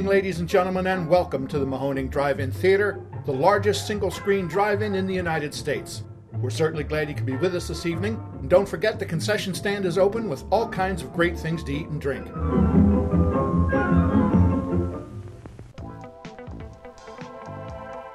evening, ladies and gentlemen, and welcome to the Mahoning Drive-In Theater, the largest single-screen drive-in in the United States. We're certainly glad you could be with us this evening. And don't forget the concession stand is open with all kinds of great things to eat and drink.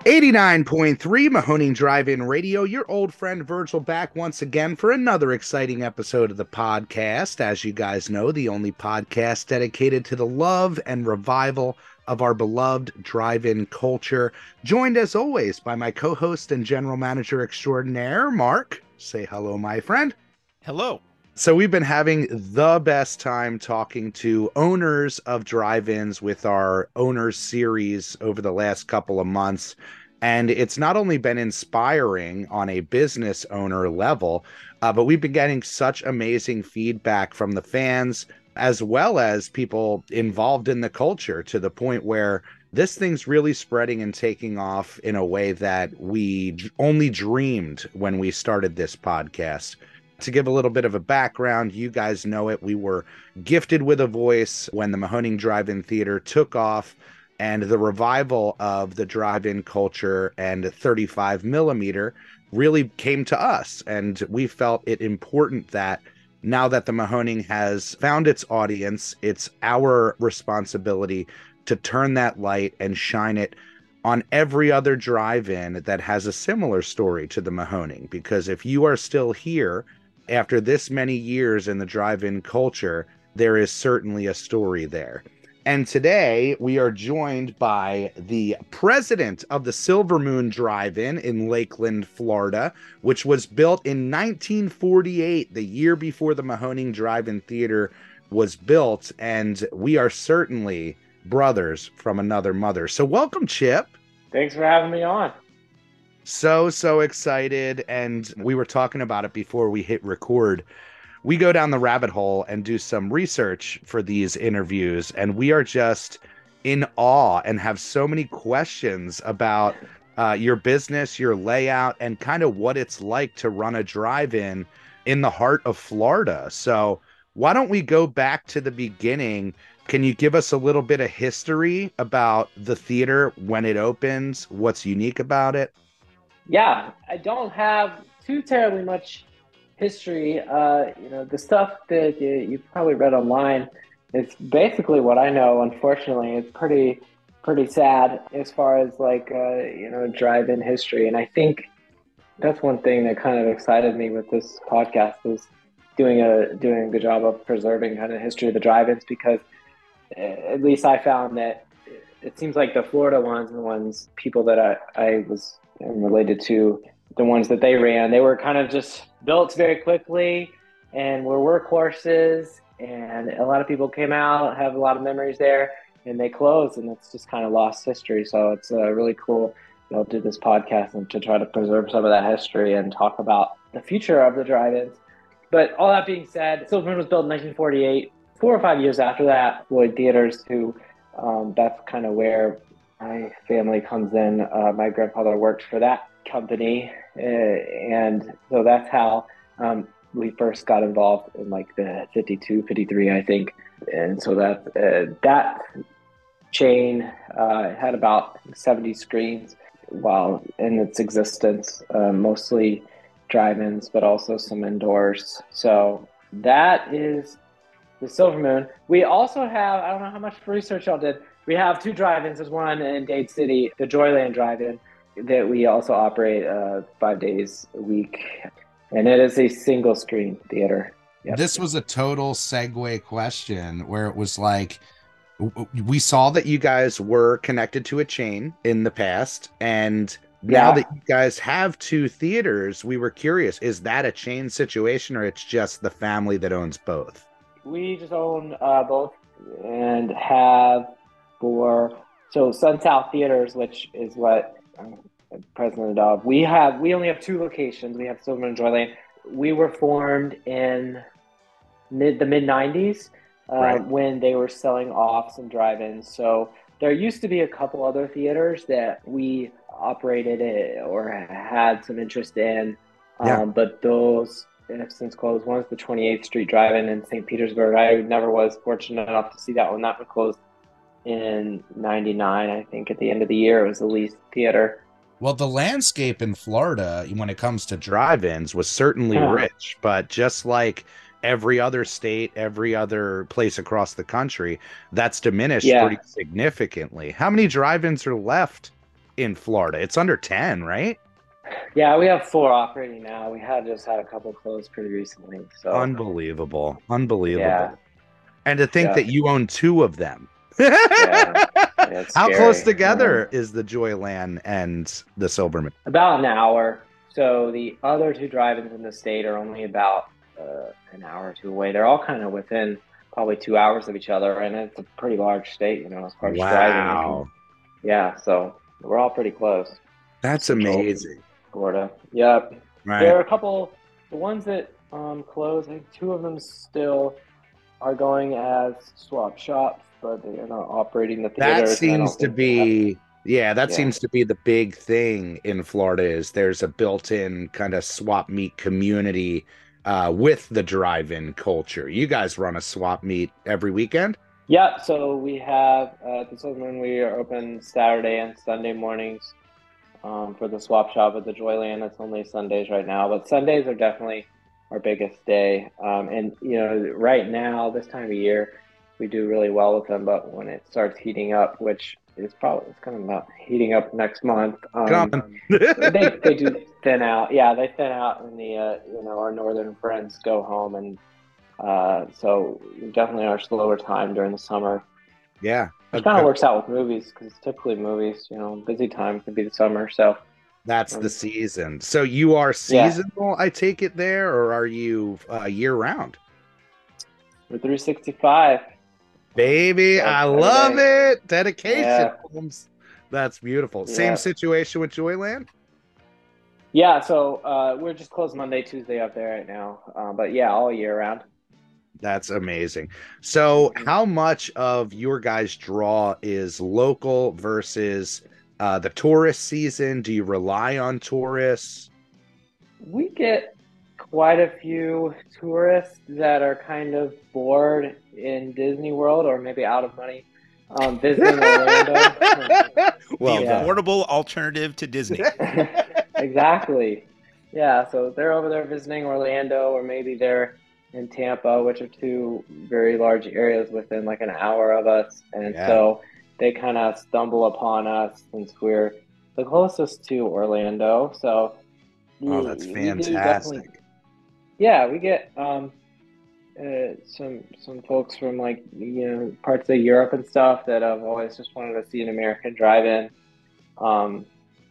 89.3 Mahoning Drive In Radio, your old friend Virgil back once again for another exciting episode of the podcast. As you guys know, the only podcast dedicated to the love and revival of our beloved drive in culture. Joined as always by my co host and general manager extraordinaire, Mark. Say hello, my friend. Hello. So we've been having the best time talking to owners of drive-ins with our owners series over the last couple of months. And it's not only been inspiring on a business owner level, uh, but we've been getting such amazing feedback from the fans as well as people involved in the culture to the point where this thing's really spreading and taking off in a way that we only dreamed when we started this podcast. To give a little bit of a background, you guys know it. We were gifted with a voice when the Mahoning Drive In Theater took off, and the revival of the drive in culture and 35 millimeter really came to us. And we felt it important that now that the Mahoning has found its audience, it's our responsibility to turn that light and shine it on every other drive in that has a similar story to the Mahoning. Because if you are still here, after this many years in the drive in culture, there is certainly a story there. And today we are joined by the president of the Silver Moon Drive In in Lakeland, Florida, which was built in 1948, the year before the Mahoning Drive In Theater was built. And we are certainly brothers from another mother. So, welcome, Chip. Thanks for having me on so so excited and we were talking about it before we hit record. We go down the rabbit hole and do some research for these interviews and we are just in awe and have so many questions about uh, your business your layout and kind of what it's like to run a drive-in in the heart of florida. So why don't we go back to the beginning? Can you give us a little bit of history about the theater when it opens what's unique about it yeah, I don't have too terribly much history. Uh, you know, the stuff that you, you've probably read online is basically what I know. Unfortunately, it's pretty pretty sad as far as like uh, you know drive-in history, and I think that's one thing that kind of excited me with this podcast is doing a doing a good job of preserving kind of history of the drive-ins because uh, at least I found that it seems like the Florida ones and the ones people that I, I was related to the ones that they ran. They were kind of just built very quickly and were workhorses. And a lot of people came out, have a lot of memories there, and they closed, and it's just kind of lost history. So it's uh, really cool, you know, do this podcast and to try to preserve some of that history and talk about the future of the drive-ins. But all that being said, Silver Moon was built in 1948. Four or five years after that, Floyd Theaters, who um, that's kind of where my family comes in. Uh, my grandfather worked for that company, uh, and so that's how um, we first got involved in like the 52, 53, I think. And so that uh, that chain uh, had about 70 screens while in its existence, uh, mostly drive-ins, but also some indoors. So that is the Silver Moon. We also have I don't know how much research y'all did we have two drive-ins. There's one in Dade City, the Joy-Lan Drive-In, that we also operate uh, five days a week, and it is a single-screen theater. Yep. This was a total segue question where it was like, we saw that you guys were connected to a chain in the past, and now yeah. that you guys have two theaters, we were curious: is that a chain situation, or it's just the family that owns both? We just own uh, both and have for so Sun South Theaters, which is what I'm president of. We have we only have two locations. We have Silver and Joy-Lan. We were formed in mid the mid '90s uh, right. when they were selling off some drive-ins. So there used to be a couple other theaters that we operated or had some interest in, yeah. um, but those have since closed. One's the 28th Street Drive-In in St. Petersburg. I never was fortunate enough to see that one. That one closed in 99 i think at the end of the year it was the least theater. Well the landscape in florida when it comes to drive-ins was certainly Yeah. rich but just like every other state every other place across the country that's diminished Yeah. pretty significantly. How many drive-ins are left in florida? It's under 10 right? Yeah we have four operating now. We had just had a couple closed pretty recently so. Unbelievable. Unbelievable. Yeah, and to think Yeah. that you own two of them yeah it's how close scary. together is the Joy-Lan and the Silver Moon About an hour. So the other two drive-ins in the state are only about uh, an hour or two away. They're all kind of within probably two hours of each other, and it's a pretty large state, you know, as far as driving. wow can- Yeah, so we're all pretty close. that's amazing Florida. Yep. right There are a couple. The ones that um, closed, I think two of them still are going as swap shops, but not operating the theaters. that and I don't seems to think they have- be yeah that Yeah. seems to be the big thing in florida is there's a built-in kind of swap meet community uh, with the drive-in culture you guys run a swap meet every weekend Yeah, so we have uh, the Silver Moon, we are open Saturday and Sunday mornings um, for the swap shop at the Joy-Lan. It's only Sundays right now, but Sundays are definitely our biggest day. Um, and you know, right now, this time of year, we do really well with them. But when it starts heating up, which is probably it's kind of about heating up next month, um, they they do thin out. Yeah, they thin out, and the uh, you know our northern friends go home, and uh, so definitely our slower time during the summer. yeah It kind of works out with movies because typically movies, you know, busy time could be the summer. So that's Um, the season so you are Yeah. seasonal i take it there or are you uh, year round we're 365. Baby i love it dedication Yeah. Holmes. that's beautiful Yeah. same situation with Joy-Lan Yeah, so uh, we're just closed Monday, Tuesday up there right now. Uh, but yeah, all year round. That's amazing. So, how much of your guys' draw is local versus uh, the tourist season? Do you rely on tourists? We get quite a few tourists that are kind of bored in Disney World or maybe out of money um, visiting Orlando. well, the Yeah. affordable alternative to Disney. exactly. Yeah, so they're over there visiting Orlando, or maybe they're in Tampa, which are two very large areas within like an hour of us. And Yeah. so they kind of stumble upon us since we're the closest to Orlando. So oh, that's we do definitely- fantastic. yeah, we get um, uh, some some folks from like you know parts of Europe and stuff that I've always just wanted to see an American drive-in. Um,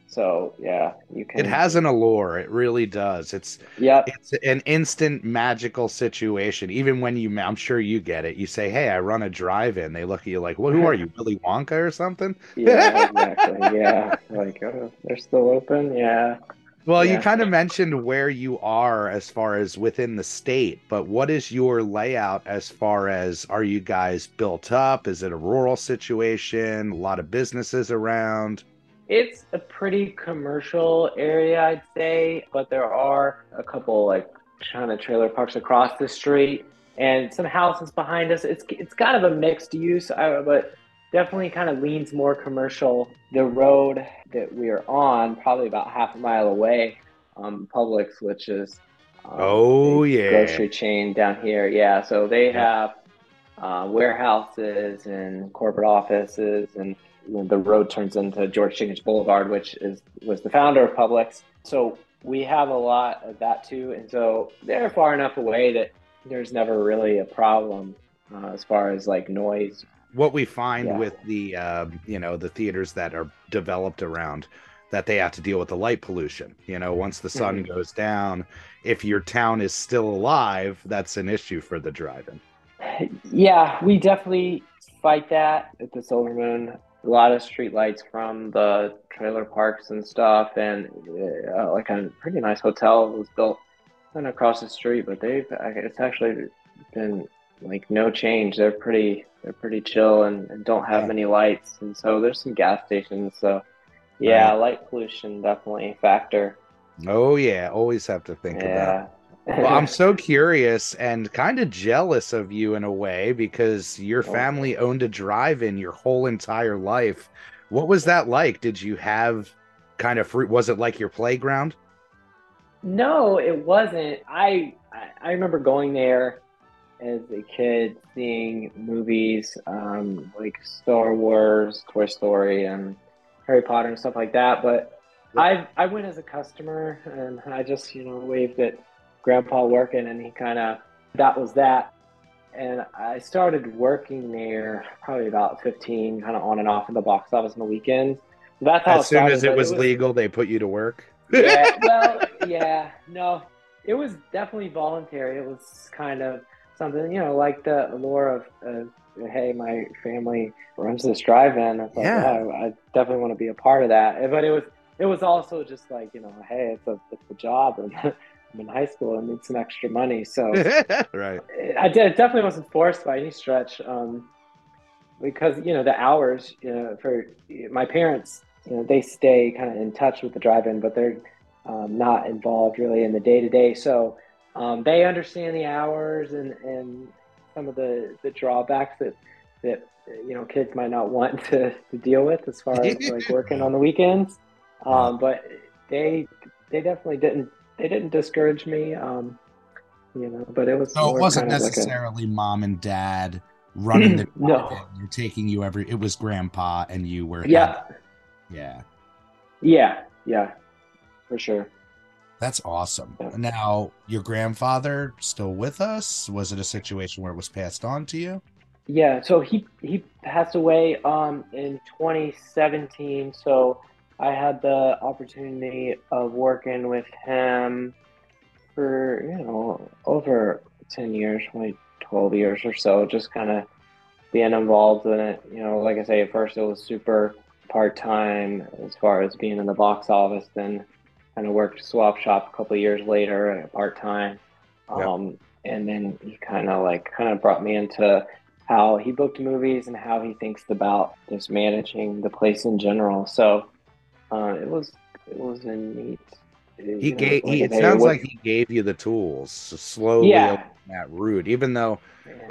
so yeah, you can. It has an allure. It really does. It's Yep. it's an instant magical situation. Even when you, I'm sure you get it. You say, "Hey, I run a drive-in." They look at you like, "Well, who are you, Willy Wonka or something?" Yeah. Exactly. yeah. Like oh, they're still open. Yeah. Well, you kind of mentioned where you are as far as within the state, but what is your layout as far as are you guys built up? Is it a rural situation? A lot of businesses around? It's a pretty commercial area, I'd say, but there are a couple like China trailer parks across the street and some houses behind us. It's it's kind of a mixed use, but definitely kind of leans more commercial. The road that we are on, probably about half a mile away, um, Publix, which is um, Oh, yeah. grocery chain down here. Yeah, so they Yeah. have uh, warehouses and corporate offices, and you know, the road turns into George Jenkins Boulevard, which is was the founder of Publix. So we have a lot of that too, and so they're far enough away that there's never really a problem uh, as far as like noise. What we find Yeah. with the um, you know the theaters that are developed around that they have to deal with the light pollution. You know, once the sun Mm-hmm. goes down, if your town is still alive, that's an issue for the drive-in. Yeah, we definitely fight that at the Silver Moon. A lot of street lights from the trailer parks and stuff, and uh, like a pretty nice hotel was built across the street. But they've it's actually been like no change. They're pretty they're pretty chill and, and don't have Yeah. many lights. And so there's some gas stations. So yeah, light pollution definitely a factor. Oh yeah, always have to think yeah, about. Well, I'm so curious and kind of jealous of you in a way because your Oh. family owned a drive-in your whole entire life. What was that like? Did you have kind of fruit? Was it like your playground? No, it wasn't. I I remember going there as a kid, seeing movies um, like Star Wars, Toy Story, and Harry Potter and stuff like that. But I I went as a customer, and I just you know waved at Grandpa working, and he kind of that was that. And I started working there probably about 15, kind of on and off in the box office on the weekends. That's how As soon as it but was legal, they put you to work. yeah, well, yeah, no, it was definitely voluntary. It was kind of something, you know, like the allure of, of hey, my family runs this drive-in. It's like, Yeah. yeah, I definitely want to be a part of that. But it was, it was also just like, you know, hey, it's a, it's a job, and I'm in high school and need some extra money, so right. I did, it definitely wasn't forced by any stretch, um, because you know the hours. You know, for my parents, you know, they stay kind of in touch with the drive-in, but they're um, not involved really in the day-to-day. So um, they understand the hours and and some of the the drawbacks that that you know kids might not want to, to deal with as far as like working on the weekends. Um, but they they definitely didn't they didn't discourage me. Um, you know, but it was so it wasn't of like a- necessarily mom and dad running the No. They're taking you every. It was grandpa and you were. Yeah, Yeah. yeah, yeah, for sure. That's awesome. Now, your grandfather still with us? Was it a situation where it was passed on to you? Yeah, so he he passed away um in 2017. So I had the opportunity of working with him for you know over 10 years, like 12 years or so, just kind of being involved in it. You know, like I say, at first it was super part time as far as being in the box office. Then kind of worked swap shop a couple of years later, part time. Yep. Um, and then he kind of like kind of brought me into how he booked movies and how he thinks about just managing the place in general. So uh, it was it was a neat. He gave. He, it sounds like he gave you the tools to slowly Yeah. that route. Even though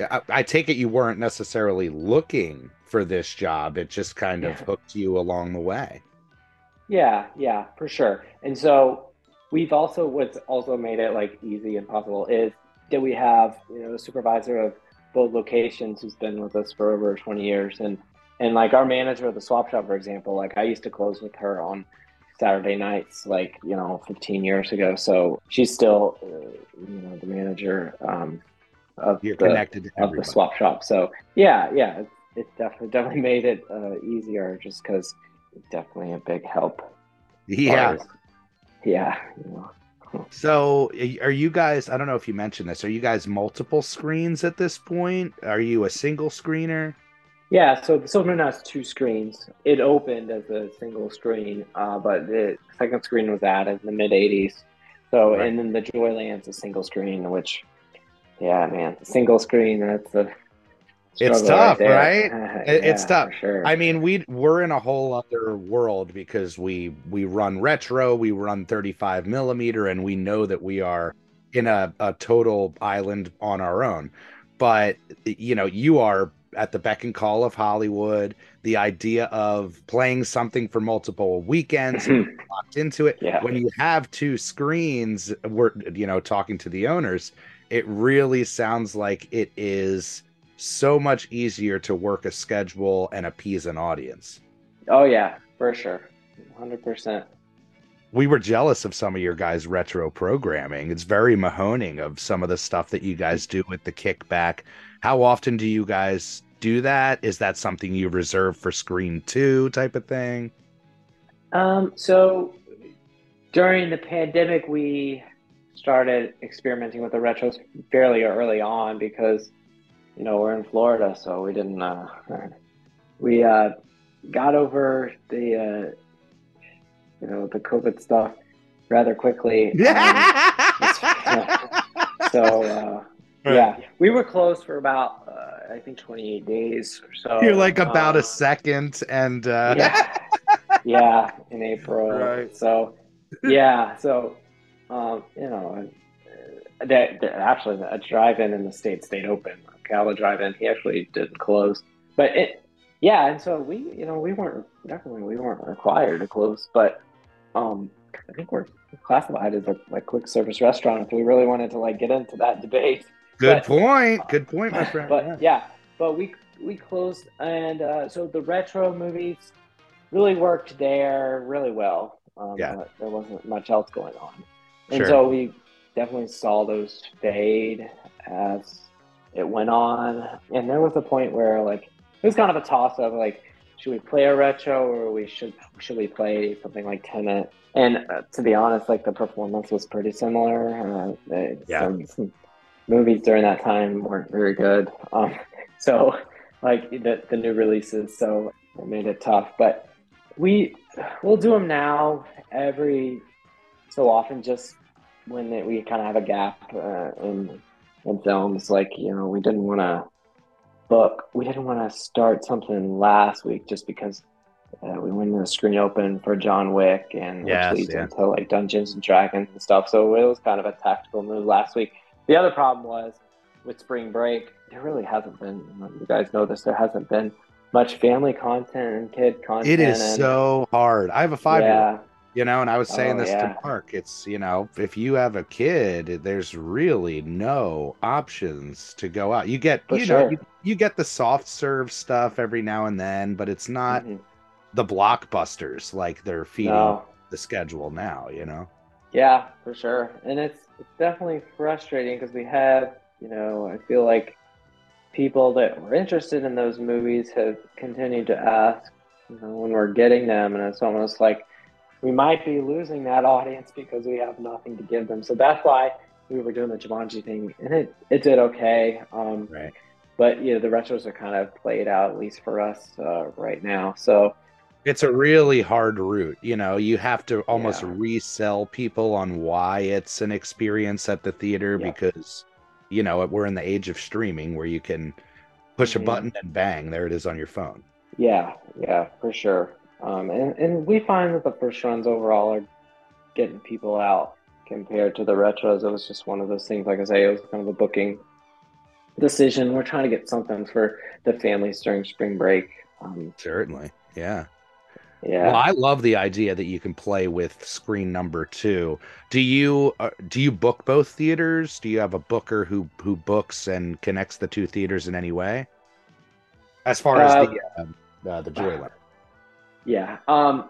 I, I take it you weren't necessarily looking for this job, it just kind of hooked you along the way. Yeah, yeah, for sure. And so we've also what's also made it like easy and possible is that we have you know a supervisor of both locations who's been with us for over 20 years and and like our manager of the swap shop for example like i used to close with her on saturday nights like you know 15 years ago so she's still uh, you know the manager um, of You're the, connected of the swap shop. So yeah, yeah, it, it definitely definitely made it uh, easier just because definitely a big help. Yeah. as- yeah. You know. So, are you guys? I don't know if you mentioned this. Are you guys multiple screens at this point? Are you a single screener? Yeah, so the Silver Moon has two screens. It opened as a single screen, uh, but the second screen was added in the mid '80s. So, Right. and then the Joy-Lan's a single screen, which, yeah, man, single screen. That's a It's tough, there. right? It- it's tough. Sure. I mean, we we're in a whole other world because we we run retro, we run 35 millimeter, and we know that we are in a, a total island on our own. But you know, you are at the beck and call of Hollywood. The idea of playing something for multiple weekends, locked into it. Yeah. When you have two screens, we're you know talking to the owners. It really sounds like it is so much easier to work a schedule and appease an audience. oh yeah, for sure, hundred percent. We were jealous of some of your guys' retro programming. It's very Mahoning of some of the stuff that you guys do with the kickback. How often do you guys do that? Is that something you reserve for screen two type of thing? Um, so during the pandemic, we started experimenting with the retros fairly early on because, you know, we're in Florida, so we didn't, uh, we, uh, got over the, uh, you know, the COVID stuff rather quickly. Um, so, uh, yeah, we were closed for about, uh, I think 28 days or so. You're like about Um, a second and uh yeah yeah in april Right. so yeah so um you know uh, that, that actually a drive-in in the state stayed open. Ocala drive-in, he actually didn't close, but it, yeah. And so we, you know, we weren't definitely we weren't required to close, but um, I think we're classified as a like quick service restaurant if we really wanted to like get into that debate. Good But- point. Good point, my friend. but Yeah. yeah. but we we closed, and uh, so the retro movies really worked there really well. Um, Yeah. but there wasn't much else going on, and Sure. so we definitely saw those fade as it went on. And there was a point where like it was kind of a toss of like, should we play a retro or we should should we play something like Tenet? And uh, to be honest, like the performance was pretty similar. Uh, Yeah. some, some movies during that time weren't very good. Um, so like the the new releases, so it made it tough. But we we'll do them now every so often, just when we kind of have a gap uh, in in films. Like you know, we didn't want to book, we didn't want to start something last week just because. Uh, we went to the screen open for John Wick and Yes, which leads yeah. into like Dungeons and Dragons and stuff. So it was kind of a tactical move last week. The other problem was with spring break, there really hasn't been. You guys know this. There hasn't been much family content and kid content. It is and- so hard. I have a five year old. Yeah, You know, and I was saying Oh, this yeah. to Mark. It's, you know, if you have a kid, there's really no options to go out. You get, For you know, you, you get the soft serve stuff every now and then, but it's not Mhm. the blockbusters like they're feeding No. the schedule now, you know? Yeah, for sure. And it's it's definitely frustrating because we have, you know, I feel like people that were interested in those movies have continued to ask, you know, when we're getting them, and it's almost like we might be losing that audience because we have nothing to give them. So that's why we were doing the Jumanji thing, and it it did okay. Um, Right. but you know, the retros are kind of played out at least for us uh, right now. So It's a really hard route. You know, you have to almost Yeah. resell people on why it's an experience at the theater Yeah. because, you know, we're in the age of streaming where you can push Mhm. a button and bang, there it is on your phone. Yeah, yeah, for sure. Um, and, and we find that the first runs overall are getting people out compared to the retros. It was just one of those things, like I say, it was kind of a booking decision. We're trying to get something for the families during spring break. Um, Certainly. Yeah. yeah. Well, I love the idea that you can play with screen number two. Do you uh, do you book both theaters? Do you have a booker who who books and connects the two theaters in any way? As far as Uh, the uh, uh, the Joy-Lan, Yeah. Um,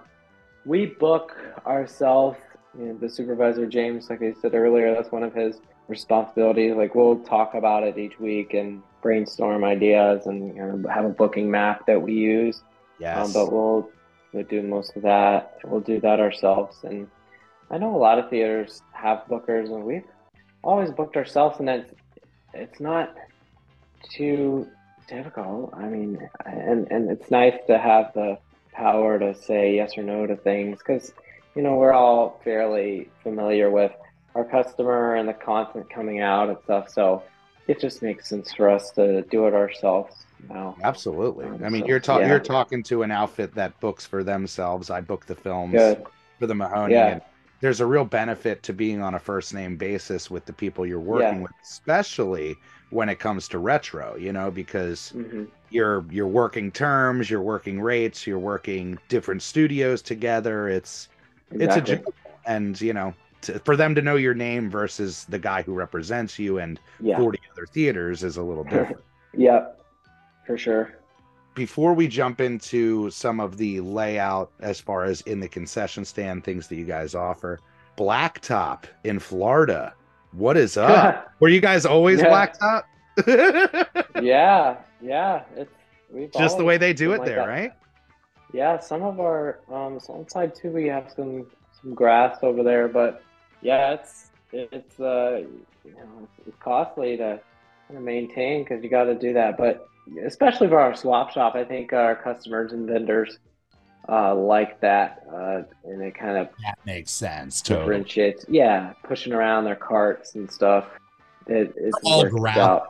we book ourselves. You know, the supervisor James, like I said earlier, that's one of his responsibilities. Like we'll talk about it each week and brainstorm ideas and you know, have a booking map that we use. yes, Um, but we'll we'll do most of that. We'll do that ourselves. And I know a lot of theaters have bookers, and we've always booked ourselves, and it's it's not too difficult. I mean, and and it's nice to have the power to say yes or no to things because you know we're all fairly familiar with our customer and the content coming out and stuff. So it just makes sense for us to do it ourselves now. absolutely. Um, I mean, so, you're talking yeah. you're talking to an outfit that books for themselves. I book the films Good. for the Mahoning. Yeah. And there's a real benefit to being on a first name basis with the people you're working Yeah. with, especially when it comes to retro. You know, because hmm you're you're working terms, you're working rates, you're working different studios together. It's it's a and you know to, for them to know your name versus the guy who represents you and yeah. 40 other theaters is a little different. Yep, for sure. Before we jump into some of the layout as far as in the concession stand things that you guys offer, Blacktop in Florida. What is up? Were you guys always Yeah. Blacktop? yeah, yeah. It's we've Just the way they do it like there, that. right? Yeah, some of our um so on side too we have some some grass over there, but yeah, it's it's uh you know it's costly to kind of maintain because you got to do that. But especially for our swap shop, I think our customers and vendors uh like that, uh, and it kind of That makes sense. Totally. differentiates. Yeah, pushing around their carts and stuff. It, it All ground. out.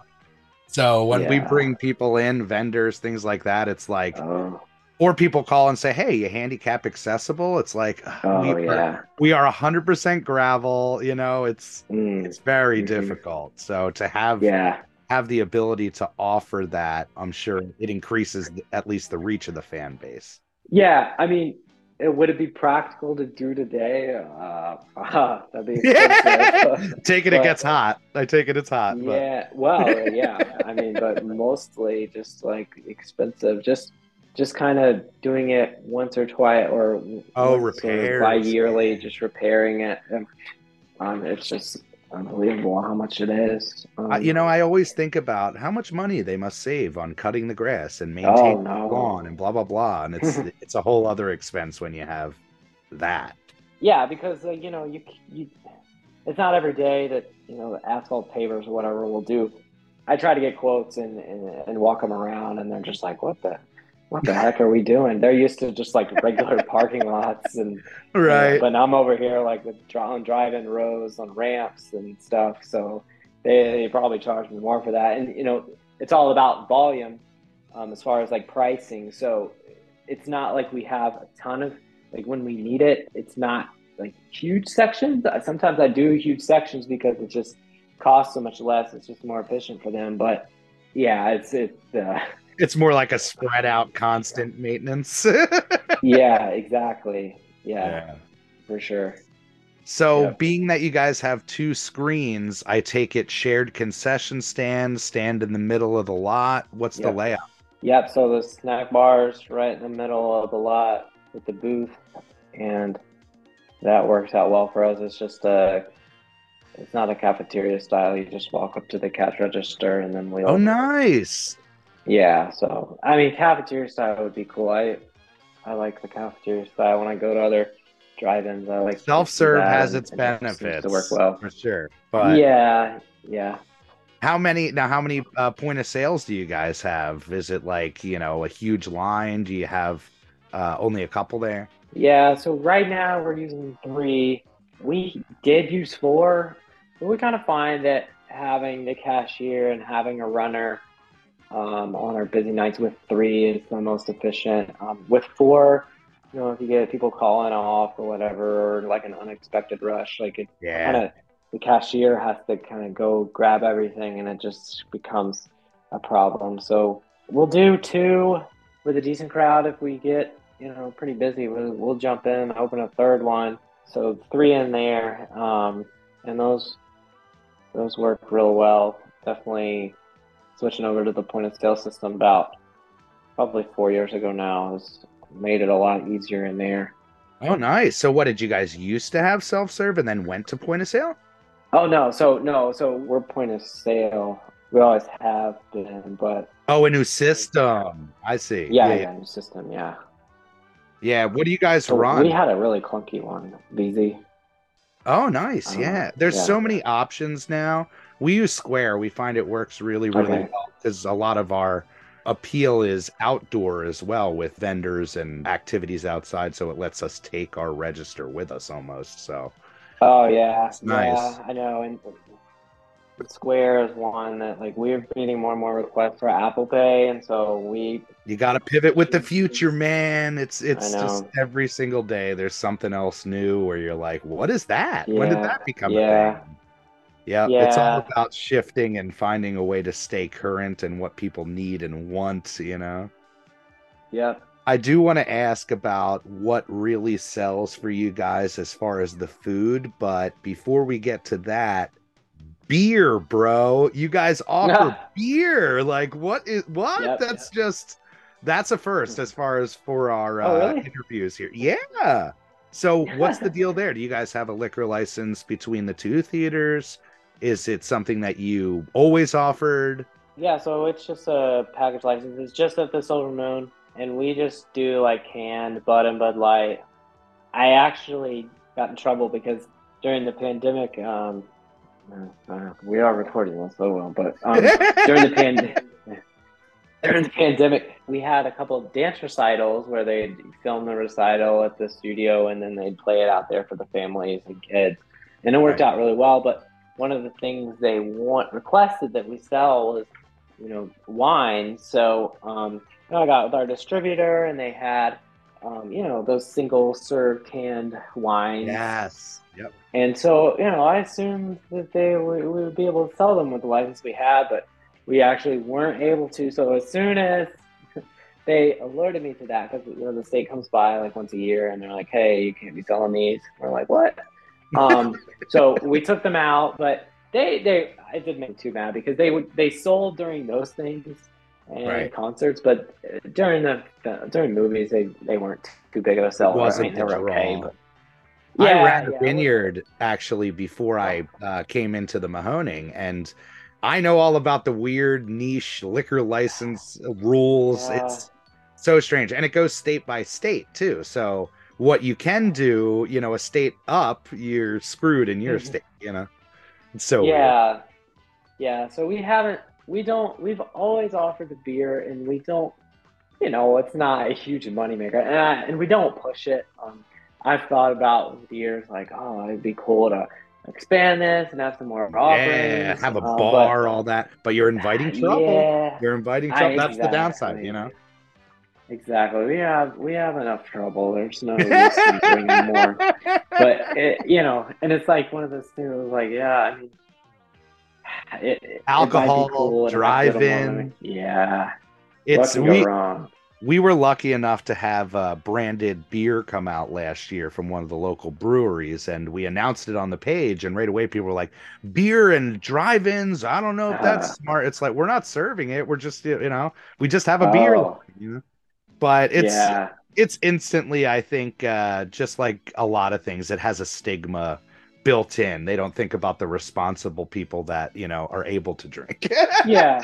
So When we bring people in, vendors, things like that, it's like Oh, or people call and say, "Hey, you handicap accessible?" It's like Oh we are, yeah. we are 100% gravel, you know, it's Mm, it's very Mhm. difficult. So to have yeah. have the ability to offer that, I'm sure it increases at least the reach of the fan base. Yeah, I mean, it, would it be practical to do today? Uh, that'd be expensive. take it, it gets hot. I take it, it's hot. but- yeah, well, yeah. I mean, but mostly just like expensive. Just, just kind of doing it once or twice, or Oh, once or repairs. bi-yearly, just repairing it. And, um, it's just unbelievable how much it is. Um, Uh, you know, I always think about how much money they must save on cutting the grass and oh maintaining the lawn and blah blah blah, and it's it's a whole other expense when you have that. Yeah, because uh, you know you you, it's not every day that you know the asphalt pavers or whatever will do. I try to get quotes and, and and walk them around, and they're just like, "What the, what the heck are we doing?" They're used to just like regular parking lots, and you know, Right. but I'm over here like with on drive-in rows on ramps and stuff, so they, they probably charge me more for that. And you know, it's all about volume um, as far as like pricing. So it's not like we have a ton of like when we need it. It's not like huge sections. Sometimes I do huge sections because it just costs so much less. It's just more efficient for them. But yeah, it's it. Uh, It's more like a spread out constant maintenance. yeah, exactly. Yeah, yeah. for sure. So, Yeah. being that you guys have two screens, I take it shared concession stand, stand in the middle of the lot. What's the layout? Yep. So the snack bars right in the middle of the lot with the booth, and that works out well for us. It's just a, it's not a cafeteria style. You just walk up to the cash register and then we. Oh, nice. Yeah. So I mean, cafeteria style would be cool. I, I like the cafeteria style when I go to other drive-ins. I like Self serve has its and it benefits to work well. for sure. But yeah. Yeah. how many now? How many uh, point of sales do you guys have? Is it like you know a huge line? Do you have uh, only a couple there? Yeah, so right now we're using three. We did use four, but we kind of find that having the cashier and having a runner um, on our busy nights with three is the most efficient. Um, with four, you know, if you get people calling off or whatever, or like an unexpected rush, like it Yeah. kind of the cashier has to kind of go grab everything, and it just becomes a problem. So we'll do two with a decent crowd if we get you know pretty busy. We'll, we'll jump in, open a third one. So three in there, um, and those those work real well. Definitely switching over to the point of sale system about probably four years ago now has made it a lot easier in there. Oh, nice. So, what did you guys used to have self serve and then went to point of sale? Oh no, so no, so we're point of sale. We always have been, but Oh, a new system. I see. yeah, yeah. yeah, new system, yeah. Yeah, What do you guys So run? we had a really clunky one, VZ. Oh, nice. Uh, Yeah. There's yeah. so many options now. We use Square. We find it works really, really Okay. well because a lot of our appeal is outdoor as well with vendors and activities outside. So it lets us take our register with us almost. So, Oh yeah, nice. yeah, I know. And Square is one that like we're getting more and more requests for Apple Pay, and so we you got to pivot with the mm-hmm. future, man. It's it's just every single day there's something else new where you're like, what is that? When did that become yeah. a thing? Yeah, it's all about shifting and finding a way to stay current and what people need and want, you know. Yeah. I do want to ask about what really sells for you guys as far as the food, but before we get to that, beer, bro. You guys offer beer. Like what is what? Yep. That's just that's a first as far as for our Oh, uh, really? interviews here. Yeah. So what's the deal there? Do you guys have a liquor license between the two theaters? Is it something that you always offered? Yeah, so it's just a package license. It's just at the Silver Moon, and we just do like canned Bud and Bud Light. I actually got in trouble because during the pandemic, um, uh, we are recording this, so well, but um, during the pandemic. During the pandemic, we had a couple of dance recitals where they'd film the recital at the studio and then they'd play it out there for the families and kids. And it worked Right. out really well. But one of the things they want requested that we sell was you know, wine. So um, you know, I got with our distributor, and they had, um, you know, those single serve canned wines. Yes. Yep. And so, you know, I assumed that they would, we would be able to sell them with the license we had, but we actually weren't able to. So as soon as they alerted me to that, because you know, the state comes by like once a year, and they're like, "Hey, you can't be selling these." We're like, "What?" Um, so we took them out, but they they it didn't make too mad because they would they sold during those things and Right. concerts, but during the during movies they they weren't too big of a seller. Wasn't I mean, they the were okay, but I Yeah, a yeah, vineyard actually before I uh, came into the Mahoning, and I know all about the weird niche liquor license rules. Yeah. It's so strange, and it goes state by state too. So what you can do, you know, a state up, you're screwed in your Mhm. state. You know, it's so weird. yeah, yeah. So we haven't, we don't, we've always offered the beer, and we don't, you know, it's not a huge moneymaker, and I, and we don't push it. Um, I've thought about the years, like, oh, it'd be cool to expand this and have some more offerings. Yeah, have a um, but- bar, all that, but you're inviting trouble. Yeah, You're inviting I- trouble. That's the downside, you know. Exactly. We have we have enough trouble. There's no use in doing more. But it, you know, and it's like one of those things. Like, yeah, I mean, it, Alcohol, cool it 'em drive-in. Yeah, It's we. wrong? we were lucky enough to have uh, branded beer come out last year from one of the local breweries and we announced it on the page and right away people were like beer and drive-ins i don't know if that's Ah. smart it's like we're not serving it we're just you know we just have a beer Oh. line, you know but it's yeah, it's instantly i think uh just like a lot of things it has a stigma built in they don't think about the responsible people that you know are able to drink yeah,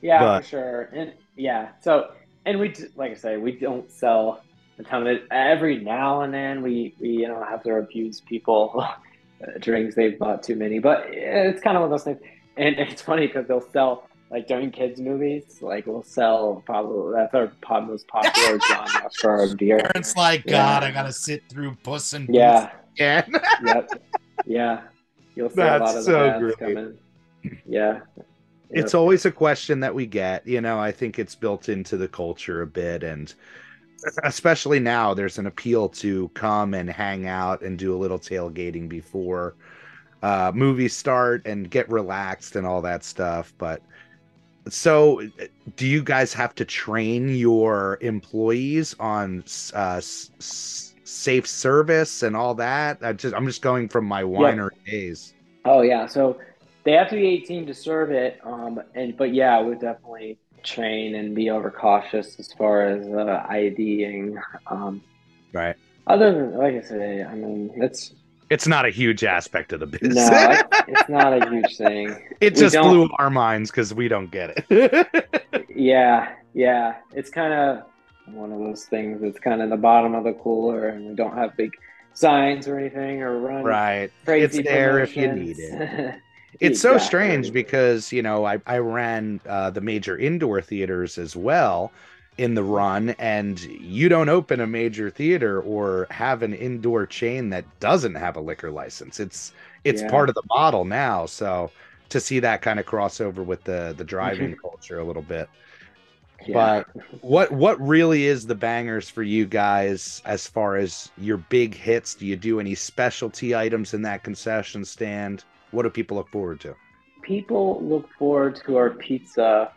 yeah, But- for sure. And yeah, so and we like I say, we don't sell a ton of it. Every now and then, we we you know have to abuse people drinks they've bought too many, but it's kind of one of those things. And it's funny because they'll sell like during kids movies, like we'll sell probably that's our most popular genre for our beer. Parents like, Yeah. God, I gotta sit through Puss and Yeah, yeah yep, yeah. You'll see a That's lot of so dads great. coming. Yeah, it's Yep. always a question that we get you know i think it's built into the culture a bit and especially now there's an appeal to come and hang out and do a little tailgating before uh movies start and get relaxed and all that stuff but so do you guys have to train your employees on uh s- s- safe service and all that I just i'm just going from my winery days Oh yeah, so they have to be 18 to serve it. Um, and but yeah, we definitely train and be overcautious as far as uh, IDing. Um, right other than like I say, I mean, it's it's not a huge aspect of the business no, it's, not a huge thing. It We just don't- blew our minds because we don't get it. Yeah, yeah, it's kind of one of those things. that's kind of the bottom of the cooler, and we don't have big signs or anything or run right. crazy. It's there if you need it. It's so Exactly. strange because, you know, I, I ran uh, the major indoor theaters as well in the run, and you don't open a major theater or have an indoor chain that doesn't have a liquor license. It's it's Yeah. part of the model now. So to see that kind of crossover with the the driving culture a little bit. Yeah. what what really is the bangers for you guys as far as your big hits do you do any specialty items in that concession stand what do people look forward to people look forward to our pizza.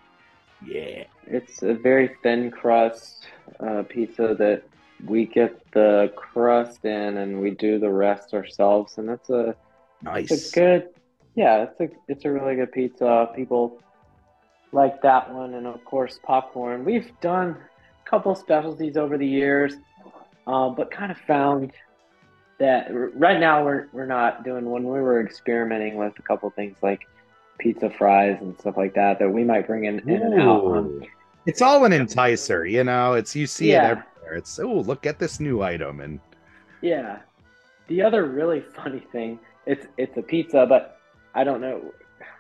yeah It's a very thin crust uh, pizza that we get the crust in and we do the rest ourselves, and that's a nice it's a good yeah it's a it's a really good pizza. People like that one, and of course popcorn. We've done a couple specialties over the years, uh, but kind of found that r- right now we're we're not doing when we were experimenting with a couple things like pizza fries and stuff like that that we might bring in, in and out. It's all an enticer you know it's you see Yeah. it everywhere it's oh look at this new item and Yeah. The other really funny thing, it's it's a pizza, but I don't know.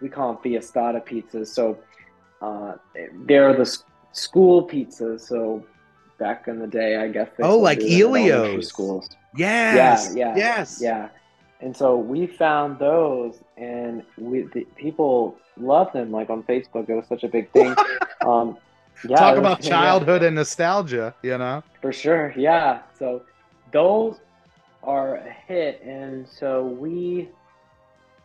We call them fiestada pizzas. So uh, they're the s- school pizzas. So back in the day, I guess. they Oh, like do them in elementary Ellio's. schools. yes yeah, yeah, yes yeah. and so we found those, and we the, people loved them. Like on Facebook, it was such a big thing. Um, yeah, Talk about yeah, childhood and nostalgia, you know? for sure. Yeah, so those are a hit, and so we.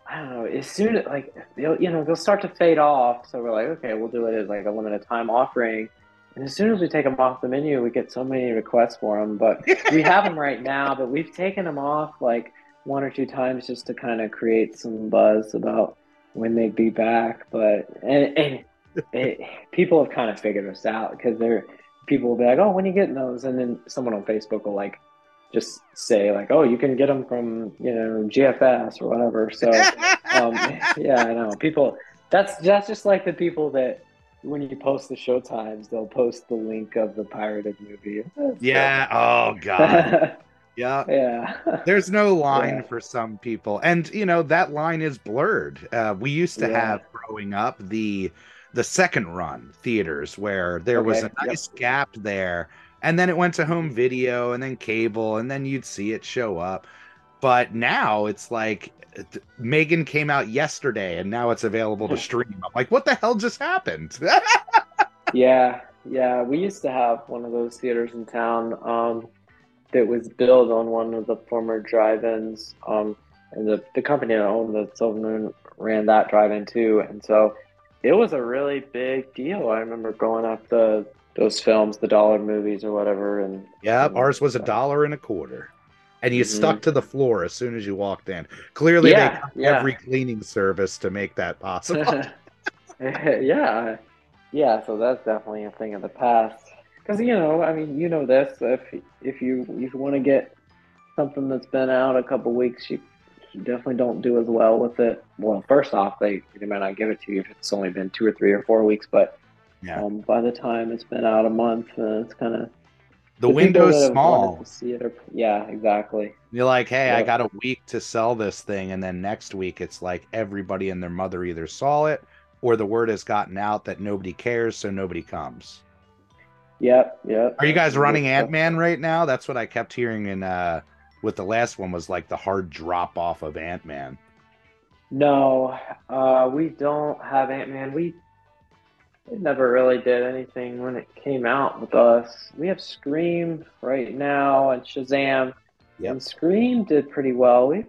I don't know. As soon as like they'll you know they'll start to fade off, so we're like, okay, we'll do it as like a limited time offering. And as soon as we take them off the menu, we get so many requests for them. But we have them right now, but we've taken them off like one or two times just to kind of create some buzz about when they'd be back. But and, and it, people have kind of figured us out because they're people will be like, "Oh, when are you getting those?" And then someone on Facebook will like just say like, "Oh, you can get them from you know GFS or whatever." So um, yeah, I know people. That's that's just like the people that when you post the show times, they'll post the link of the pirated movie. yeah. Oh, God. Yeah. yeah. There's no line Yeah. for some people. And, you know, that line is blurred. Uh, we used to Yeah. have growing up the the second run theaters where there was a nice gap there. And then it went to home video and then cable, and then you'd see it show up. But now it's like th- Megan came out yesterday and now it's available to stream. I'm like, what the hell just happened? Yeah, yeah. We used to have one of those theaters in town um, that was built on one of the former drive-ins, um, and the the company that owned the Silver Moon ran that drive-in too, and so it was a really big deal. I remember growing up the those films, the dollar movies or whatever, and Yeah, ours was a dollar and a quarter. And you Mhm. stuck to the floor as soon as you walked in. Clearly, Yeah, they yeah. every cleaning service to make that possible. yeah, yeah. So that's definitely a thing of the past. Because you know, I mean, you know this. If if you if you want to get something that's been out a couple weeks, you definitely don't do as well with it. Well, first off, they they might not give it to you if it's only been two or three or four weeks. But Yeah. um, by the time it's been out a month, uh, it's kind of the window's small. See it or, yeah, exactly. You're like, hey, I got a week to sell this thing. And then next week, it's like everybody and their mother either saw it or the word has gotten out that nobody cares, so nobody comes. Yep, yep. Are you guys running. Ant Man right now? That's what I kept hearing in uh with the last one was like the hard drop off of Ant Man. No, uh, we don't have Ant Man. We it never really did anything when it came out with us. We have Scream right now and Shazam, Yep. and Scream did pretty well. We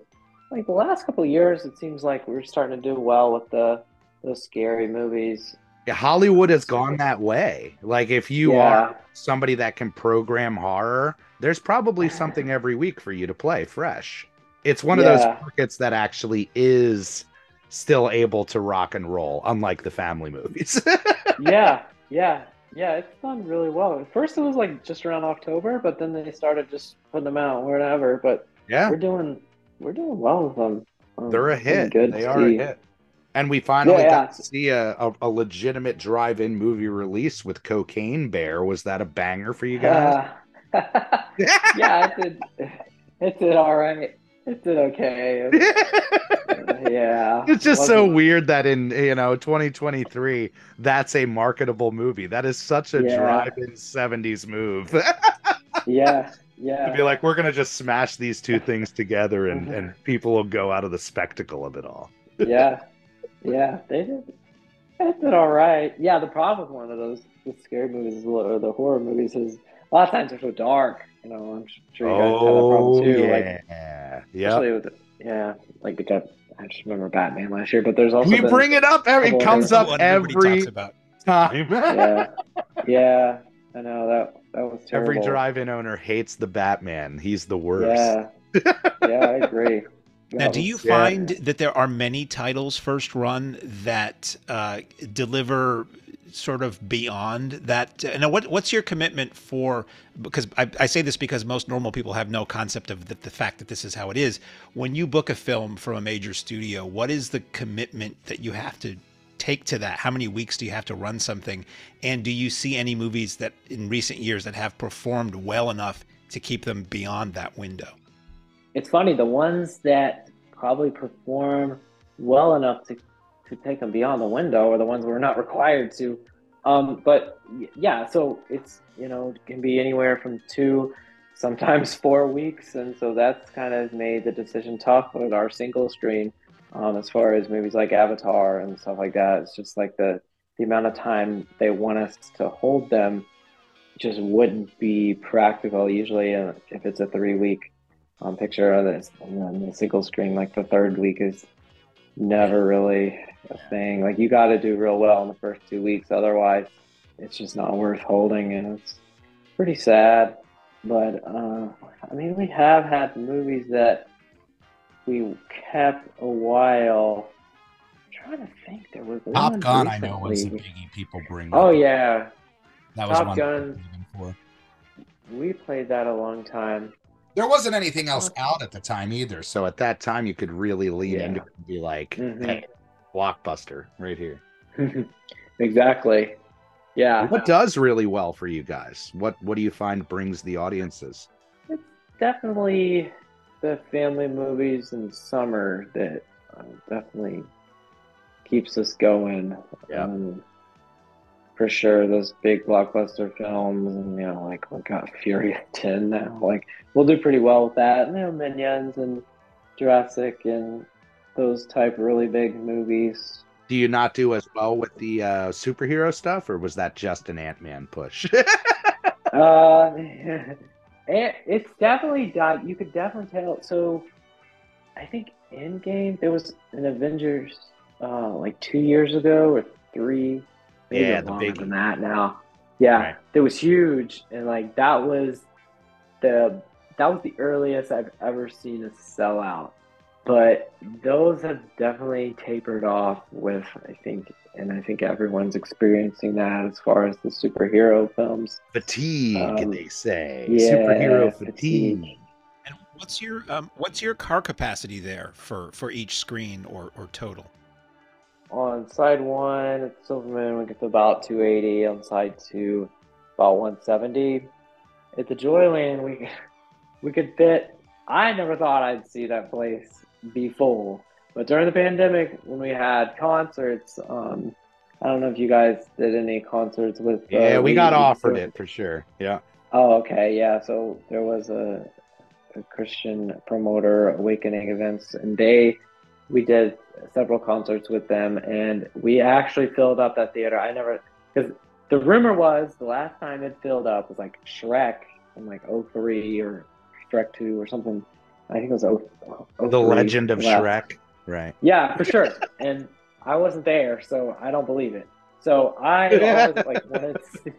like the last couple of years, it seems like we're starting to do well with the those scary movies. Yeah, Hollywood has gone that way. Like if you Yeah. are somebody that can program horror, there's probably something every week for you to play fresh. It's one of those Yeah. markets that actually is still able to rock and roll, unlike the family movies. yeah, yeah, yeah. It's done really well. At first, it was like just around October, but then they started just putting them out wherever. But yeah, we're doing we're doing well with them. Um, they're a hit. Good They are see. a hit. And we finally Yeah, got yeah. to see a, a, a legitimate drive-in movie release with Cocaine Bear. Was that a banger for you guys? Uh, yeah, it did. It did all right. It did okay. yeah. It's just so weird that in you know 2023 that's a marketable movie. That is such a Yeah. drive-in 70s move. yeah. Yeah, To be like we're going to just smash these two things together and and people will go out of the spectacle of it all. yeah, yeah. They did. They did all right. Yeah. The problem with one of those the scary movies or the horror movies is a lot of times they're so dark. You know, I'm sure you guys have that problem oh, too. Like, Oh, yeah. Yeah. especially with yeah, like the guy. I just remember Batman last year, but there's also We bring it up every it comes up every talks about. time. yeah, yeah. I know that that was terrible. Every drive-in owner hates the Batman. He's the worst. Yeah, yeah, I agree. Now, do you Yeah. find that there are many titles first run that uh, deliver sort of beyond that? Now, what what's your commitment for? Because I, I say this because most normal people have no concept of the, the fact that this is how it is. When you book a film from a major studio, what is the commitment that you have to take to that? How many weeks do you have to run something? And do you see any movies that in recent years that have performed well enough to keep them beyond that window? It's funny. The ones that probably perform well enough to to take them beyond the window or the ones we're not required to. Um, but yeah, so it's you know can be anywhere from two sometimes four weeks, and so that's kind of made the decision tough with our single screen. Um, as far as movies like Avatar and stuff like that, it's just like the the amount of time they want us to hold them just wouldn't be practical. Usually, uh, if it's a three week um, picture of this, and then the single screen, like the third week is never really a thing. Like you got to do real well in the first two weeks, otherwise, it's just not worth holding, and it's pretty sad. But uh, I mean, we have had movies that we kept a while. I'm trying to think, there was Top Gun, I know, was a recently. biggie people bring. Oh up. yeah, that was Top one Gun. they were looking for. we played that a long time. There wasn't anything else out at the time either. So So at that time, you could really lean Yeah. into it and be like, Mhm. "Hey, blockbuster right here." exactly. Yeah. What does really well for you guys? What What do you find brings the audiences? definitely the family movies in summer that uh, definitely keeps us going. Yeah. Um, for sure, those big blockbuster films, and you know, like we got Fury at ten now. Like we'll do pretty well with that. And, you know, Minions and Jurassic and those type really big movies. Do you not do as well with the uh, superhero stuff, or was that just an Ant Man push? Uh, it, it's definitely got. You could definitely tell. So, I think Endgame there was an Avengers uh like two years ago or three. Maybe Yeah, the longer biggie. than that now. Yeah, Right. it was huge, and like that was the that was the earliest I've ever seen a sellout. But those have definitely tapered off with I think, and I think everyone's experiencing that as far as the superhero films. fatigue, Um, they say. yeah, Superhero fatigue. fatigue. And what's your um, what's your car capacity there for for each screen or or total? On side one at Silver Moon, we get to about 280. On side two, about 170. At the Joy-Lan, we we could fit. I never thought I'd see that place be full, but during the pandemic, when we had concerts, um, I don't know if you guys did any concerts with. uh, Yeah, we got offered it for sure. Yeah. Oh, okay, yeah. So there was a, a Christian promoter, Awakening Events, and they, we did several concerts with them, and we actually filled up that theater. I never, because the rumor was the last time it filled up was like Shrek in like 03 or Shrek 2 or something. I think it was 0, The Legend of last. Shrek. Right. Yeah, for sure. and I wasn't there, so I don't believe it. So I always like wanted, to,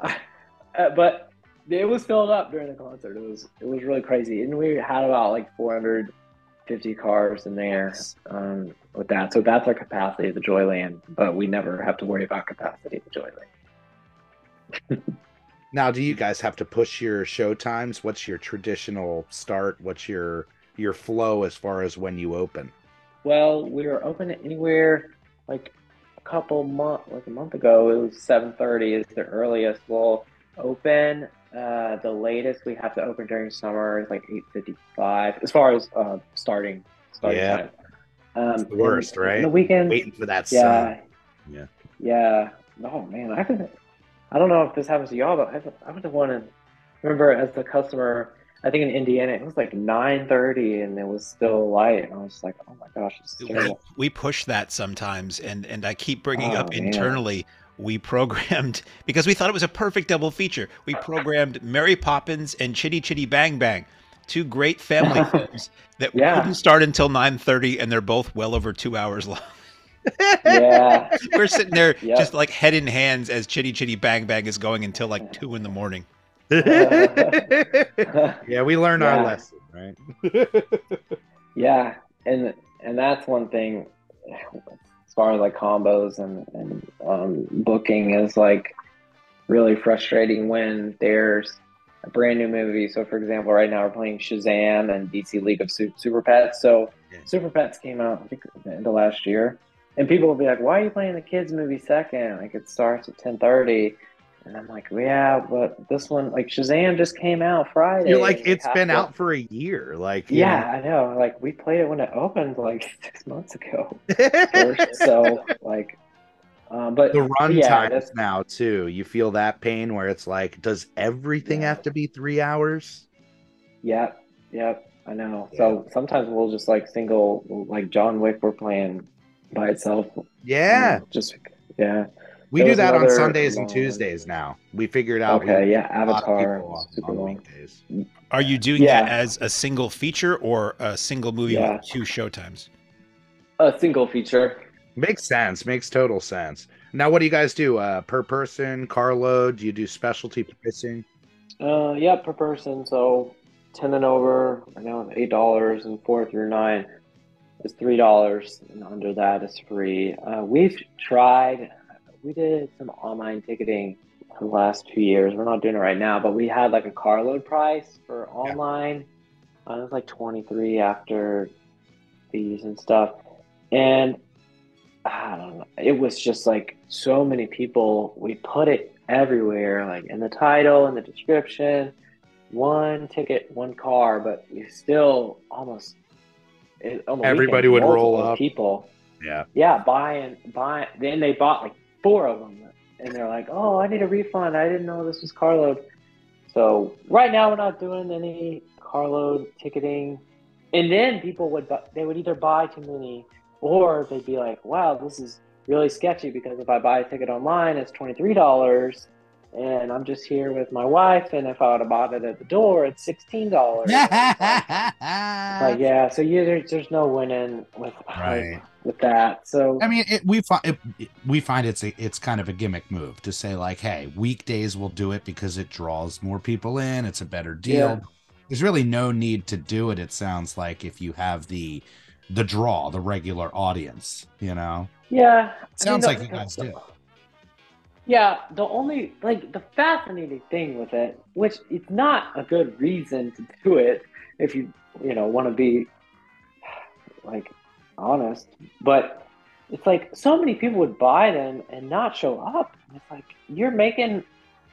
uh, but it was filled up during the concert. It was it was really crazy, and we had about like 450 cars in there um, with that. So that's our capacity at the Joy-Lan, but we never have to worry about capacity at the Joy-Lan. Now, do you guys have to push your show times? What's your traditional start? What's your your flow as far as when you open? Well, we were open anywhere like a couple month, like a month ago. It was seven thirty is the earliest we'll open. Uh, the latest we have to open during summer is like eight fifty five. As far as uh, starting starting Yeah. time. Um, the worst, and- right? The weekend. Waiting for that yeah. sun. Yeah. Yeah. Oh man, I could. I don't know if this happens to y'all, but I've, I was the one. In, remember, as the customer, I think in Indiana, it was like nine thirty, and it was still light, and I was like, "Oh my gosh, it's We, terrible." we push that sometimes, and and I keep bringing Oh, up man. internally. We programmed because we thought it was a perfect double feature. We programmed Mary Poppins and Chitty Chitty Bang Bang, two great family films that Yeah. wouldn't start until nine thirty, and they're both well over two hours long. yeah. We're sitting there Yep. just like head in hands as Chitty Chitty Bang Bang is going until like two in the morning. yeah, we learned our lesson, right? Yeah, and and that's one thing as far as like combos and and um, booking is like really frustrating when there's a brand new movie. So, for example, right now we're playing Shazam and DC League of Super Pets. So, Yeah. Super Pets came out I think the last year, and people will be like, "Why are you playing the kids movie second? Like it starts at ten thirty. And I'm like, yeah, but this one, like Shazam, just came out Friday. You're like, it's been to- out for a year. Like, you yeah, I know. Like we played it when it opened like six months ago. so like, um, but the run yeah, that's- now too. You feel that pain where it's like, does everything Yeah. have to be three hours? Yep, yep. I know. So sometimes we'll just like single, like John Wick, we're playing by itself. Yeah, Um, Just yeah. We do was that on another Sundays and Tuesdays now. We figured out. Okay, yeah. a lot of Avatar, on- super on long. weekdays. Are you doing Yeah. that as a single feature or a single movie Yeah. with two showtimes? A single feature. Makes sense. Makes total sense. Now, what do you guys do? Uh, per person, carload? Do you do specialty pricing? Uh, yeah, per person. So ten and over, I know eight dollars, and four through nine is three dollars, and under that is free. Uh, we've tried. We did some online ticketing for the last two years. We're not doing it right now, but we had like a carload price for online. Uh, it was like twenty three after fees and stuff, and I don't know. It was just like so many people. We put it everywhere, like in the title, in the description. One ticket, one car, but we still almost. It, on Everybody weekend, would roll up. People, Yeah. yeah, buying, buying. Then they bought like four of them, and they're like, "Oh, I need a refund. I didn't know this was carload." So right now we're not doing any carload ticketing, and then people would bu- they would either buy too many, or they'd be like, "Wow, this is really sketchy because if I buy a ticket online, it's twenty three dollars." And I'm just here with my wife, and if I would have bought it at the door, it's sixteen dollars. like, yeah, so you, there's, there's no winning with Right. With that. So I mean, it, we find it, it- we find it's a, it's kind of a gimmick move to say like, hey, weekdays will do it because it draws more people in. It's a better deal. Yeah. There's really no need to do it. It sounds like if you have the the draw, the regular audience, you know. Yeah. I Sounds mean, like you guys do. Yeah, the only like the fascinating thing with it, which it's not a good reason to do it if you you know want to be like honest, but it's like so many people would buy them and not show up. And it's like you're making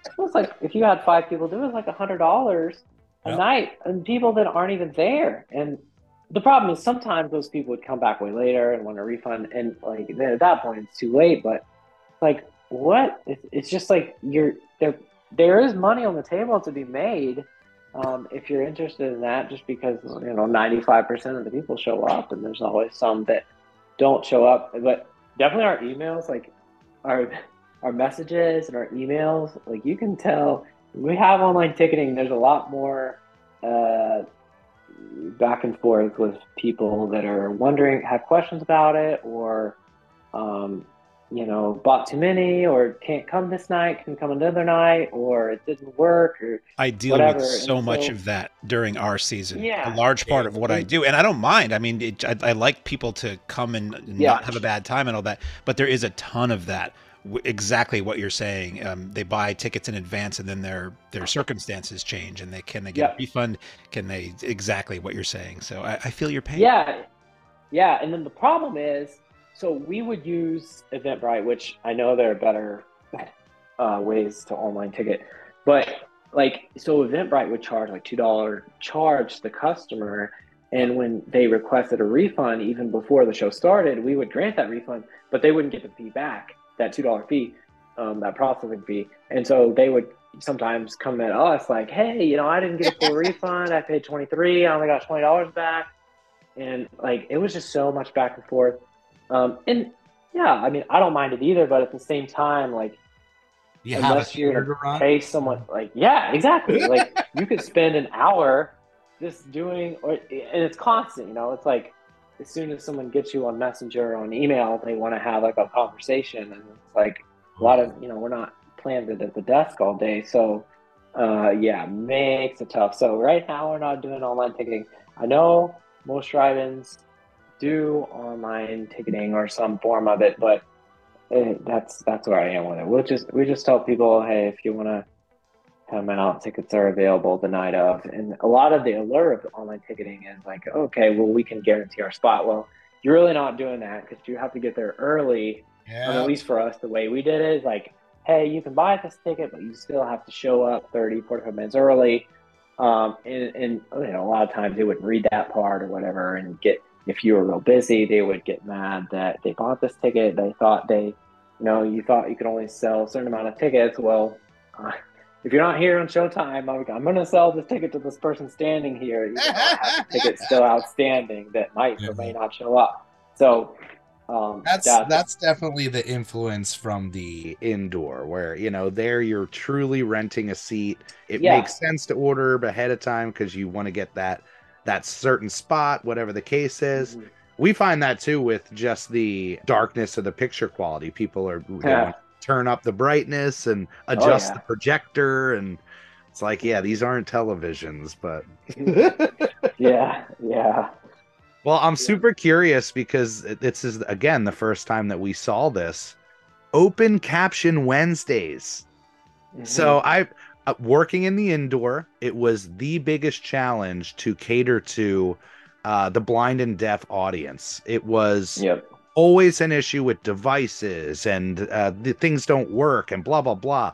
it was like if you had five people do it, it's like a hundred dollars a Yep. night and people that aren't even there. And the problem is sometimes those people would come back way later and want a refund and like then at that point it's too late. But like what? It's, it's just like you're there. There is money on the table to be made um, if you're interested in that. Just because you know, 95% of the people show up, and there's always some that don't show up. But definitely our emails, like our our messages and our emails, like you can tell we have online ticketing. There's a lot more uh, back and forth with people that are wondering, have questions about it, or um, you know, bought too many, or can't come this night, can come another night, or it didn't work, or I deal Whatever, with so and much of that during our season. Yeah. A large part of what I do, and I don't mind. I mean, it, I, I like people to come and and Yeah. not have a bad time and all that. But there is a ton of that. Exactly what you're saying. Um, they buy tickets in advance, and then their their circumstances change, and they can they get Yeah. a refund? Can they exactly what you're saying? So I, I feel your pain. Yeah, yeah. And then the problem is, so we would use Eventbrite, which I know there are better uh, ways to online ticket, but like, so Eventbrite would charge like two dollar charge to the customer, and when they requested a refund, even before the show started, we would grant that refund, but they wouldn't get the fee back, that two dollar fee, um, that processing fee, and so they would sometimes come at us like, hey, you know, I didn't get a full refund. I paid twenty three. I only got twenty dollars back and like it was just so much back and forth um and yeah i mean i don't mind it either but at the same time like You have unless you're gonna pay someone like yeah exactly. Like you could spend an hour just doing or and it's constant you know? It's like as soon as someone gets you on messenger or on email they want to have like a conversation and it's like a lot of you know we're not planted at the desk all day so uh yeah makes it tough. So right now we're not doing online ticketing. I know most drive-ins do online ticketing or some form of it but eh, that's that's where i am with it we'll just we just tell people hey if you want to come in out tickets are available the night of and a lot of the allure of online ticketing is like okay well we can guarantee our spot well you're really not doing that because you have to get there early and Yeah. at least for us, the way we did it is like, hey, you can buy this ticket, but you still have to show up 30, 45 minutes early. Um, and, and you know, a lot of times they wouldn't read that part or whatever and get, if you were real busy, they would get mad that they bought this ticket. They thought they, you know, you thought you could only sell a certain amount of tickets. Well, uh, if you're not here on Showtime, I'm, I'm going to sell this ticket to this person standing here. You know, I have a ticket still outstanding that might or may not show up. So um, That's that's, that's definitely the influence from the indoor where you know there you're truly renting a seat it Yeah. makes sense to order ahead of time because you want to get that that certain spot whatever the case is Mhm. we find that too with just the darkness of the picture quality people are Yeah. turn up the brightness and adjust yeah. the projector and it's like yeah these aren't televisions but yeah, yeah. well, I'm super curious because this is again the first time that we saw this open caption Wednesdays. Mhm. So I uh, working in the indoor, it was the biggest challenge to cater to uh, the blind and deaf audience. It was yep. always an issue with devices and uh, the things don't work and blah blah blah.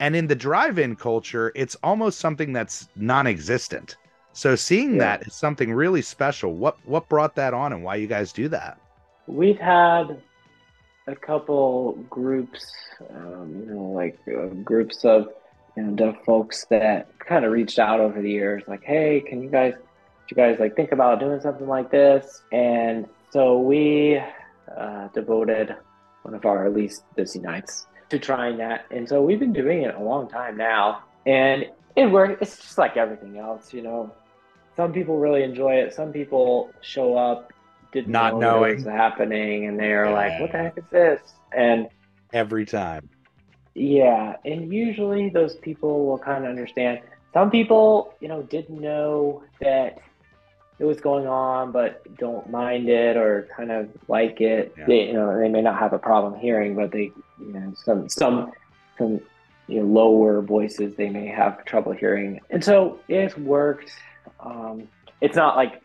And in the drive-in culture, it's almost something that's non-existent. So seeing Yeah. that is something really special. What what brought that on and why you guys do that? We've had a couple groups, um, you know, like uh, groups of you know deaf folks that kind of reached out over the years, like, "Hey, can you guys, you guys like think about doing something like this?" And so we uh, devoted one of our least busy nights to trying that, and so we've been doing it a long time now, and it works. It's just like everything else, you know. Some people really enjoy it. Some people show up didn't Not know it was happening, and they're like, "What the heck is this?" And Every time. Yeah, and usually those people will kind of understand. Some people, you know, didn't know that it was going on, but don't mind it or kind of like it. Yeah. They, you know, they may not have a problem hearing, but they, you know, some some some you know lower voices they may have trouble hearing, and so it's worked. Um, it's not like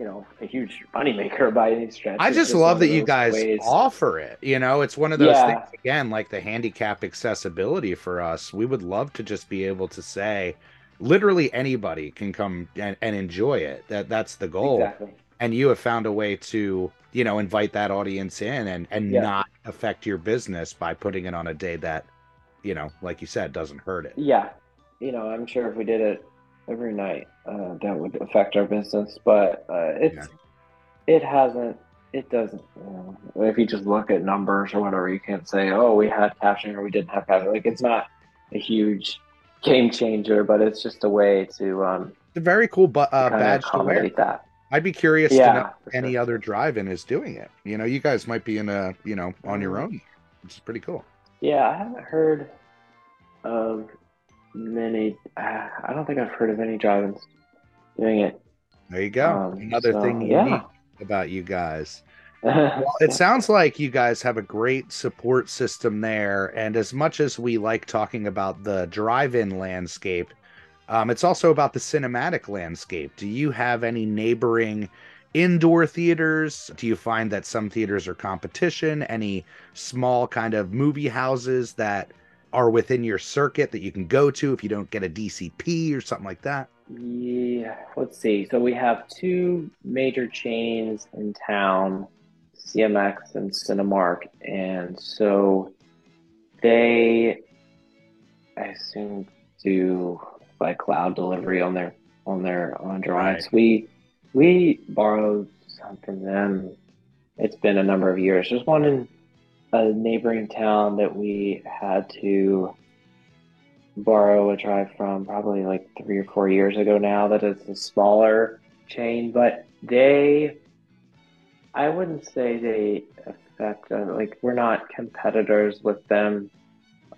you know a huge moneymaker by any stretch. I It's just love that you guys ways- offer it. You know, it's one of those Yeah. things again, like the handicap accessibility for us. We would love to just be able to say, literally anybody can come and, and enjoy it. That that's the goal. Exactly. And you have found a way to, you know, invite that audience in and and Yeah. not affect your business by putting it on a day that, you know, like you said, doesn't hurt it. Yeah, you know, I'm sure if we did it every night, uh, that would affect our business. But uh, it's it hasn't. It doesn't. You know, if you just look at numbers or whatever, you can't say, "Oh, we had captioning or we didn't have captioning." Like it's not a huge game changer, but it's just a way to um, It's a very cool bu- uh, badge to wear. that. I'd be curious to know if any sure. other drive-in is doing it. You know, you guys might be in a, you know, on your Mm. own, which is pretty cool. Yeah, I haven't heard of many. Uh, I don't think I've heard of any drive-ins doing it. There you go. Um, Another so, thing yeah. unique about you guys. Well, it sounds like you guys have a great support system there. And as much as we like talking about the drive in landscape, um, it's also about the cinematic landscape. Do you have any neighboring indoor theaters? Do you find that some theaters are competition? Any small kind of movie houses that are within your circuit that you can go to if you don't get a DCP or something like that? Yeah, let's see. So we have two major chains in town, CMX and Cinemark, and so they, I assume, do like cloud delivery on their on their on drives. We we borrowed some from them. It's been a number of years. There's one in a neighboring town that we had to borrow a drive from probably like three or four years ago now that is a smaller chain but they i wouldn't say they affect uh, like we're not competitors with them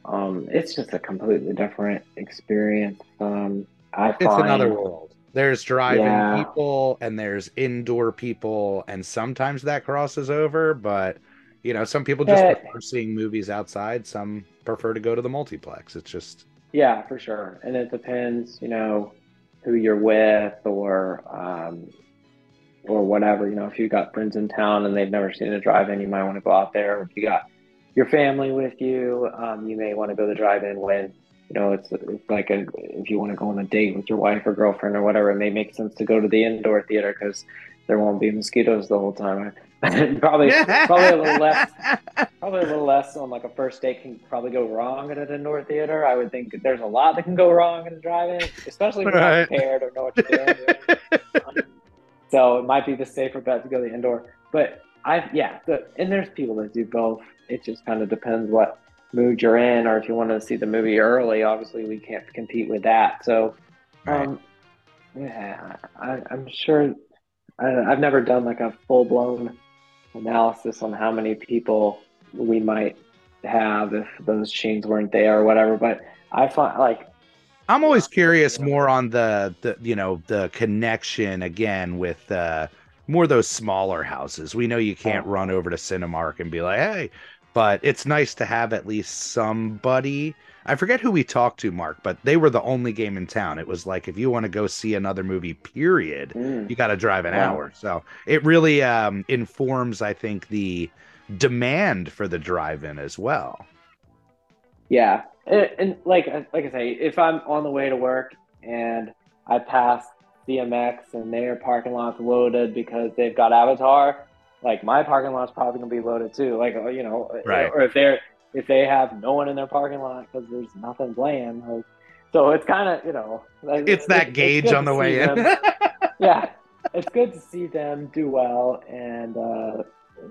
um it's just a completely different experience um i It's find another world. There's drive-in Yeah. people and there's indoor people, and sometimes that crosses over. But you know, some people just Yeah. prefer seeing movies outside. Some prefer to go to the multiplex. It's just Yeah, for sure. And it depends, you know, who you're with or um, or whatever. You know, if you got friends in town and they've never seen a drive-in, you might want to go out there. If you got your family with you, um, you may want to go to the drive-in when you know it's it's like a if you want to go on a date with your wife or girlfriend or whatever. It may make sense to go to the indoor theater because there won't be mosquitoes the whole time. probably probably a little less probably a little less on like a first date can probably go wrong at an indoor theater. I would think there's a lot that can go wrong in a drive-in, especially if you're Right. not prepared or know what you're doing. so it might be the safer bet to go the indoor. But I yeah, the, and there's people that do both. It just kind of depends what mood you're in, or if you want to see the movie early. Obviously, we can't compete with that. So, Right. um, yeah, I, I'm sure. I, I've never done like a full blown analysis on how many people we might have if those chains weren't there or whatever. But I find like I'm always curious more on the the you know the connection again with uh more those smaller houses. We know you can't run over to Cinemark and be like, "Hey," but it's nice to have at least somebody. I forget who we talked to, Mark, but they were the only game in town. It was like if you want to go see another movie, period, mm, you got to drive an Wow. hour. So it really um, informs, I think, the demand for the drive-in as well. Yeah, and, and like like I say, if I'm on the way to work and I pass CMX and their parking lot's loaded because they've got Avatar, like my parking lot's probably gonna be loaded too. Like you know, Right. or if they're if they have no one in their parking lot because there's nothing playing. Like, so it's kind of you know, like, It's that it- gauge good on the way in. yeah, it's good to see them do well, and uh,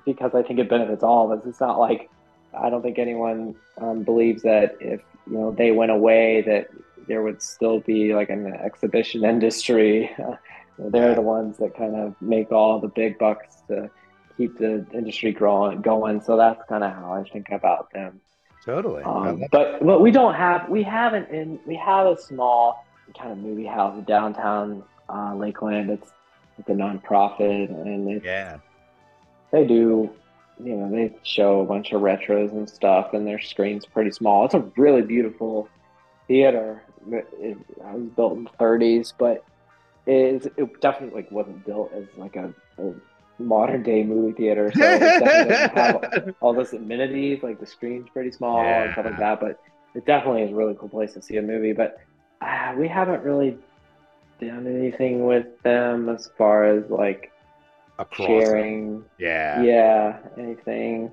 because I think it benefits all of us. It's not like I don't think anyone um, believes that if you know they went away, that there would still be like an exhibition industry. They're the ones that kind of make all the big bucks to keep the industry growing going. So that's kind of how I think about them. totally. Um, but but we don't have we haven't in we have a small kind of movie house downtown uh, Lakeland. It's it's a nonprofit and it, yeah. they do you know they show a bunch of retros and stuff and their screen's pretty small. It's a really beautiful theater. It, it, it was built in the 30s, but it, it definitely like wasn't built as like a, a modern day movie theater. So it doesn't have all those amenities, like the screen's pretty small and stuff like that. But it definitely is a really cool place to see a movie. But uh, we haven't really done anything with them as far as like Across. sharing. Yeah. Yeah, anything.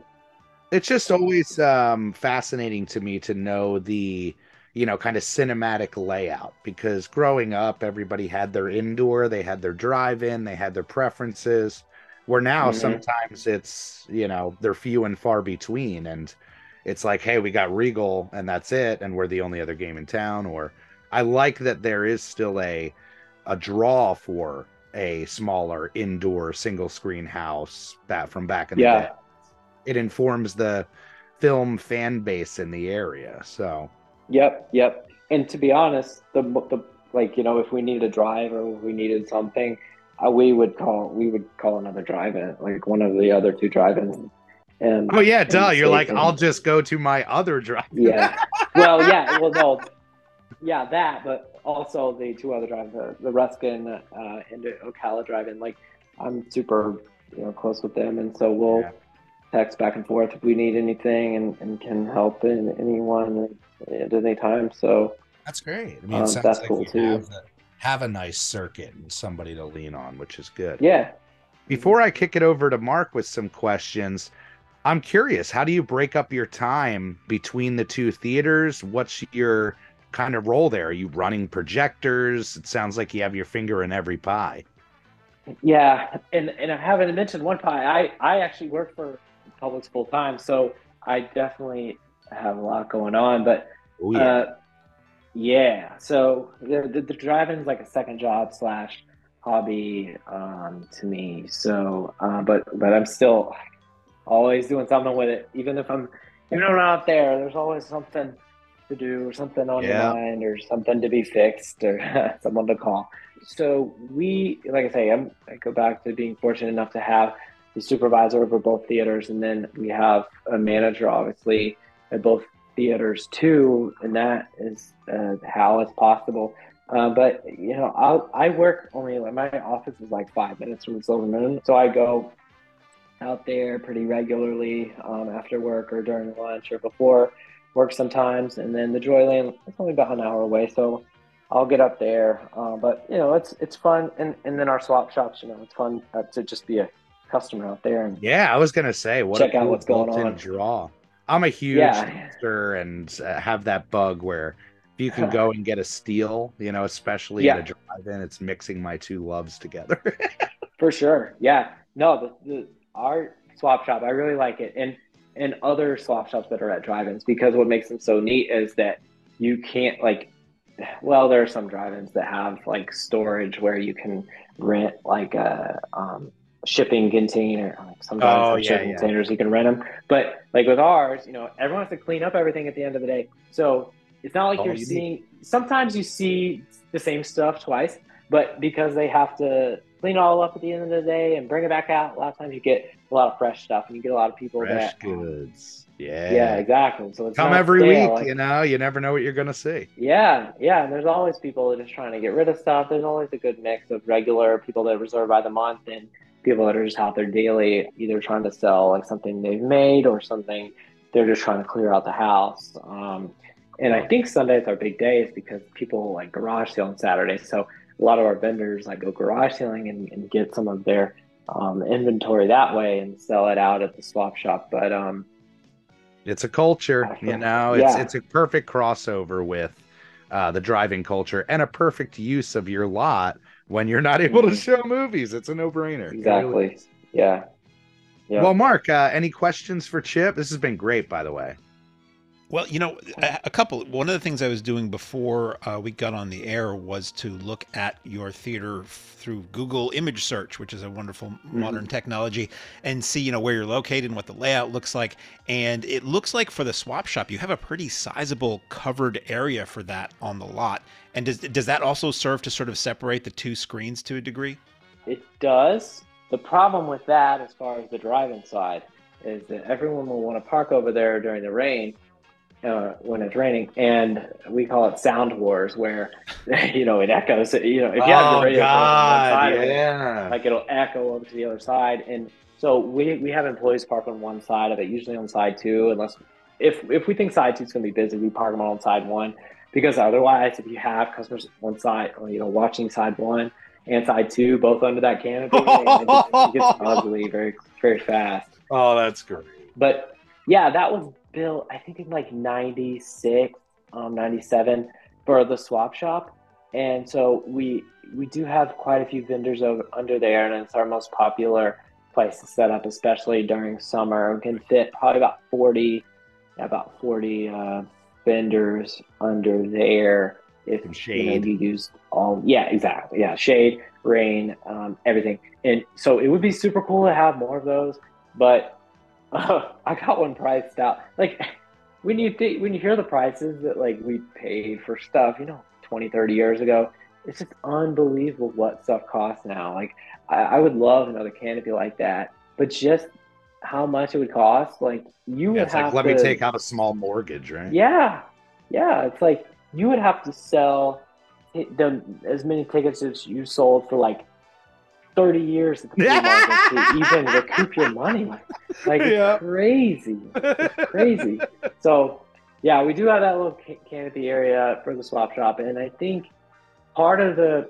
It's just always um, fascinating to me to know the, you know, kind of cinematic layout because growing up, everybody had their indoor, they had their drive in, they had their preferences. Where now Mhm. sometimes it's, you know, they're few and far between. And it's like, hey, we got Regal and that's it. And we're the only other game in town. Or I like that there is still a, a draw for a smaller indoor single screen house that from back in the Yeah. day it informs the film fan base in the area. So Yep, yep. And to be honest, the the like you know, if we needed a drive or we needed something, uh, we would call we would call another drive-in, like one of the other two drive-ins. And Oh yeah, duh. You're like, safely. I'll just go to my other drive. yeah. Well, yeah. Well, no. Yeah, that, but also the two other drive, the, the Ruskin uh, and the Ocala drive-in. Like, I'm super, you know, close with them, and so we'll Yeah. text back and forth if we need anything, and, and can help in anyone at any time. So That's great. I mean, Um, it sounds that's like cool, you too. have, the, have a nice circuit and somebody to lean lean on. on, which is good. yeah, Before I kick it over to Mark with some questions, I'm curious, how do you break up your time between the two theaters? What's your kind of role there? Are you running projectors? It sounds like you have your finger in every pie. Yeah, and and I haven't mentioned one pie. I I actually work for Publix full time, so I definitely have a lot going on. But Oh uh, yeah, so the the, the drive-in is like a second job slash hobby um, to me. So, uh, but but I'm still always doing something with it, even if I'm even if I'm not there. There's always something to do, or something on Yeah. your mind, or something to be fixed, or someone to call. So we, like I say, I'm, I go back to being fortunate enough to have the supervisor over both theaters, and then we have a manager, obviously, at both theaters too, and that is uh, how it's possible. Uh, but you know, I'll, I work only like my office is like five minutes from the Silver Moon, so I go out there pretty regularly um, after work or during lunch or before work sometimes, and then the Joy-Lan is only about an hour away, so I'll get up there. Uh, but you know, it's it's fun, and and then our swap shops, you know, it's fun uh, to just be a customer out there and Yeah, I was gonna say what Check out what's going on. Draw. I'm a huge Yeah. and uh, have that bug where if you can go and get a steal, you know, especially Yeah. at a drive-in, it's mixing my two loves together. For sure. Yeah. No, the, the our swap shop, I really like it. And and other swap shops that are at drive-ins because what makes them so neat is that you can't like well, there are some drive-ins that have like storage where you can rent like a um, shipping container. Like some Oh, yeah, shipping yeah. containers, you can rent them. But like with ours, you know, everyone has to clean up everything at the end of the day. So it's not like All you're you need. seeing. Sometimes you see the same stuff twice, but because they have to clean it all up at the end of the day and bring it back out, a lot of times you get a lot of fresh stuff, and you get a lot of people Fresh that. goods. Yeah. yeah, exactly. So it's Come every stale, week, like- you know, you never know what you're gonna see. yeah, yeah, and there's always people that are just trying to get rid of stuff. There's always a good mix of regular people that reserve by the month and people that are just out there daily, either trying to sell like something they've made or something they're just trying to clear out the house. Um, and I think Sundays are big days because people like garage sale on Saturdays. So a lot of our vendors like go garage selling and, and get some of their um, inventory that way and sell it out at the swap shop. But um, It's a culture, you know. It's Yeah. it's a perfect crossover with uh, the driving culture and a perfect use of your lot when you're not able to show movies. It's a no-brainer. It really Exactly. yeah, yeah. Well, Mark, uh, any questions for Chip? This has been great, by the way. Well, you know, a, couple. One of the things I was doing before uh, we got on the air was to look at your theater through Google image search, which is a wonderful modern technology, and see, you know, where you're located and what the layout looks like. And it looks like for the swap shop, you have a pretty sizable covered area for that on the lot. And does does that also serve to sort of separate the two screens to a degree? It does. The problem with that, as far as the driving side, is that everyone will want to park over there during the rain uh, when it's raining, and we call it sound wars, where you know it echoes. You know, if you have your radio on one side of it, like it'll echo over to the other side, and so we we have employees park on one side of it, usually on side two, unless if if we think side two's going to be busy, we park them on side one, because otherwise, if you have customers on side, you know, watching side one and side two both under that canopy, it, just, it gets ugly very very fast. Oh, that's great. But yeah, that was I think, in like 96, um, 97 for the swap shop. And so we we do have quite a few vendors over under there, and it's our most popular place to set up, especially during summer. We can fit probably about 40, about 40 uh, vendors under there. If And you, know, you use all, yeah, exactly, yeah, shade, rain, um, everything, and so it would be super cool to have more of those. But uh, I got one priced out. Like when you think, when you hear the prices that like we paid for stuff, you know, 20, 30 years ago, it's just unbelievable what stuff costs now. Like I, I would love another canopy like that, but just how much it would cost, like you would Yeah, it's have like let to, me take out a small mortgage, right? yeah, yeah. It's like you would have to sell the as many tickets as you sold for like thirty years at the flea market to even recoup your money. Like it's Yeah. crazy, it's crazy. So yeah, we do have that little ca- canopy area for the swap shop, and I think part of the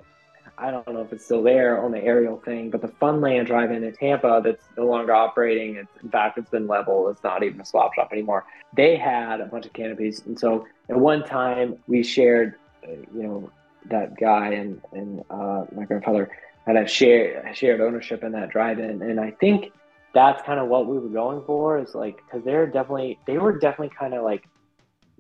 I don't know if it's still there on the aerial thing, but the Fun-Lan Drive-In in Tampa that's no longer operating. It's, in fact, it's been leveled. It's not even a swap shop anymore. They had a bunch of canopies, and so at one time we shared, uh, you know, that guy and and uh, my grandfather had a share shared ownership in that drive-in, and I think that's kind of what we were going for. Is like because they're definitely they were definitely kind of like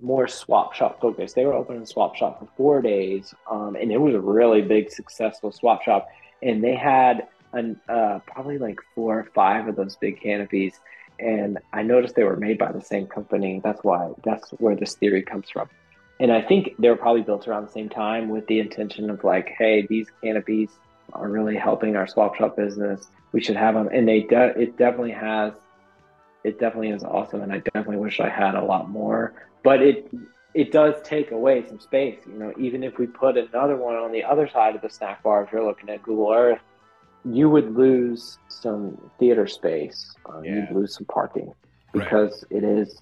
more swap shop focused. They were opening a swap shop for four days, um, and it was a really big, successful swap shop. And they had an, uh, probably like four or five of those big canopies. And I noticed they were made by the same company. That's why that's where this theory comes from. And I think they were probably built around the same time with the intention of like, hey, these canopies are really helping our swap shop business. We should have them. And they de- it definitely has. It definitely is awesome, and I definitely wish I had a lot more but it it does take away some space. You know, even if we put another one on the other side of the snack bar, if you're looking at Google Earth, you would lose some theater space. Uh, Yeah. You'd lose some parking Right. because it is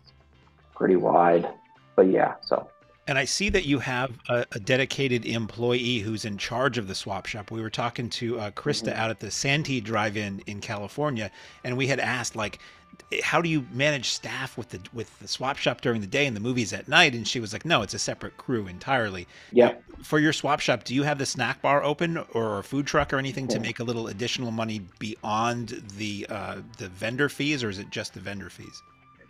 pretty wide. But yeah, so And I see that you have a, a dedicated employee who's in charge of the swap shop. We were talking to uh, Krista Mhm. out at the Santee Drive-In in California, and we had asked like, how do you manage staff with the with the swap shop during the day and the movies at night? And she was like, no, it's a separate crew entirely. Yep. For your swap shop, do you have the snack bar open or a food truck or anything to make a little additional money beyond the uh, the vendor fees, or is it just the vendor fees?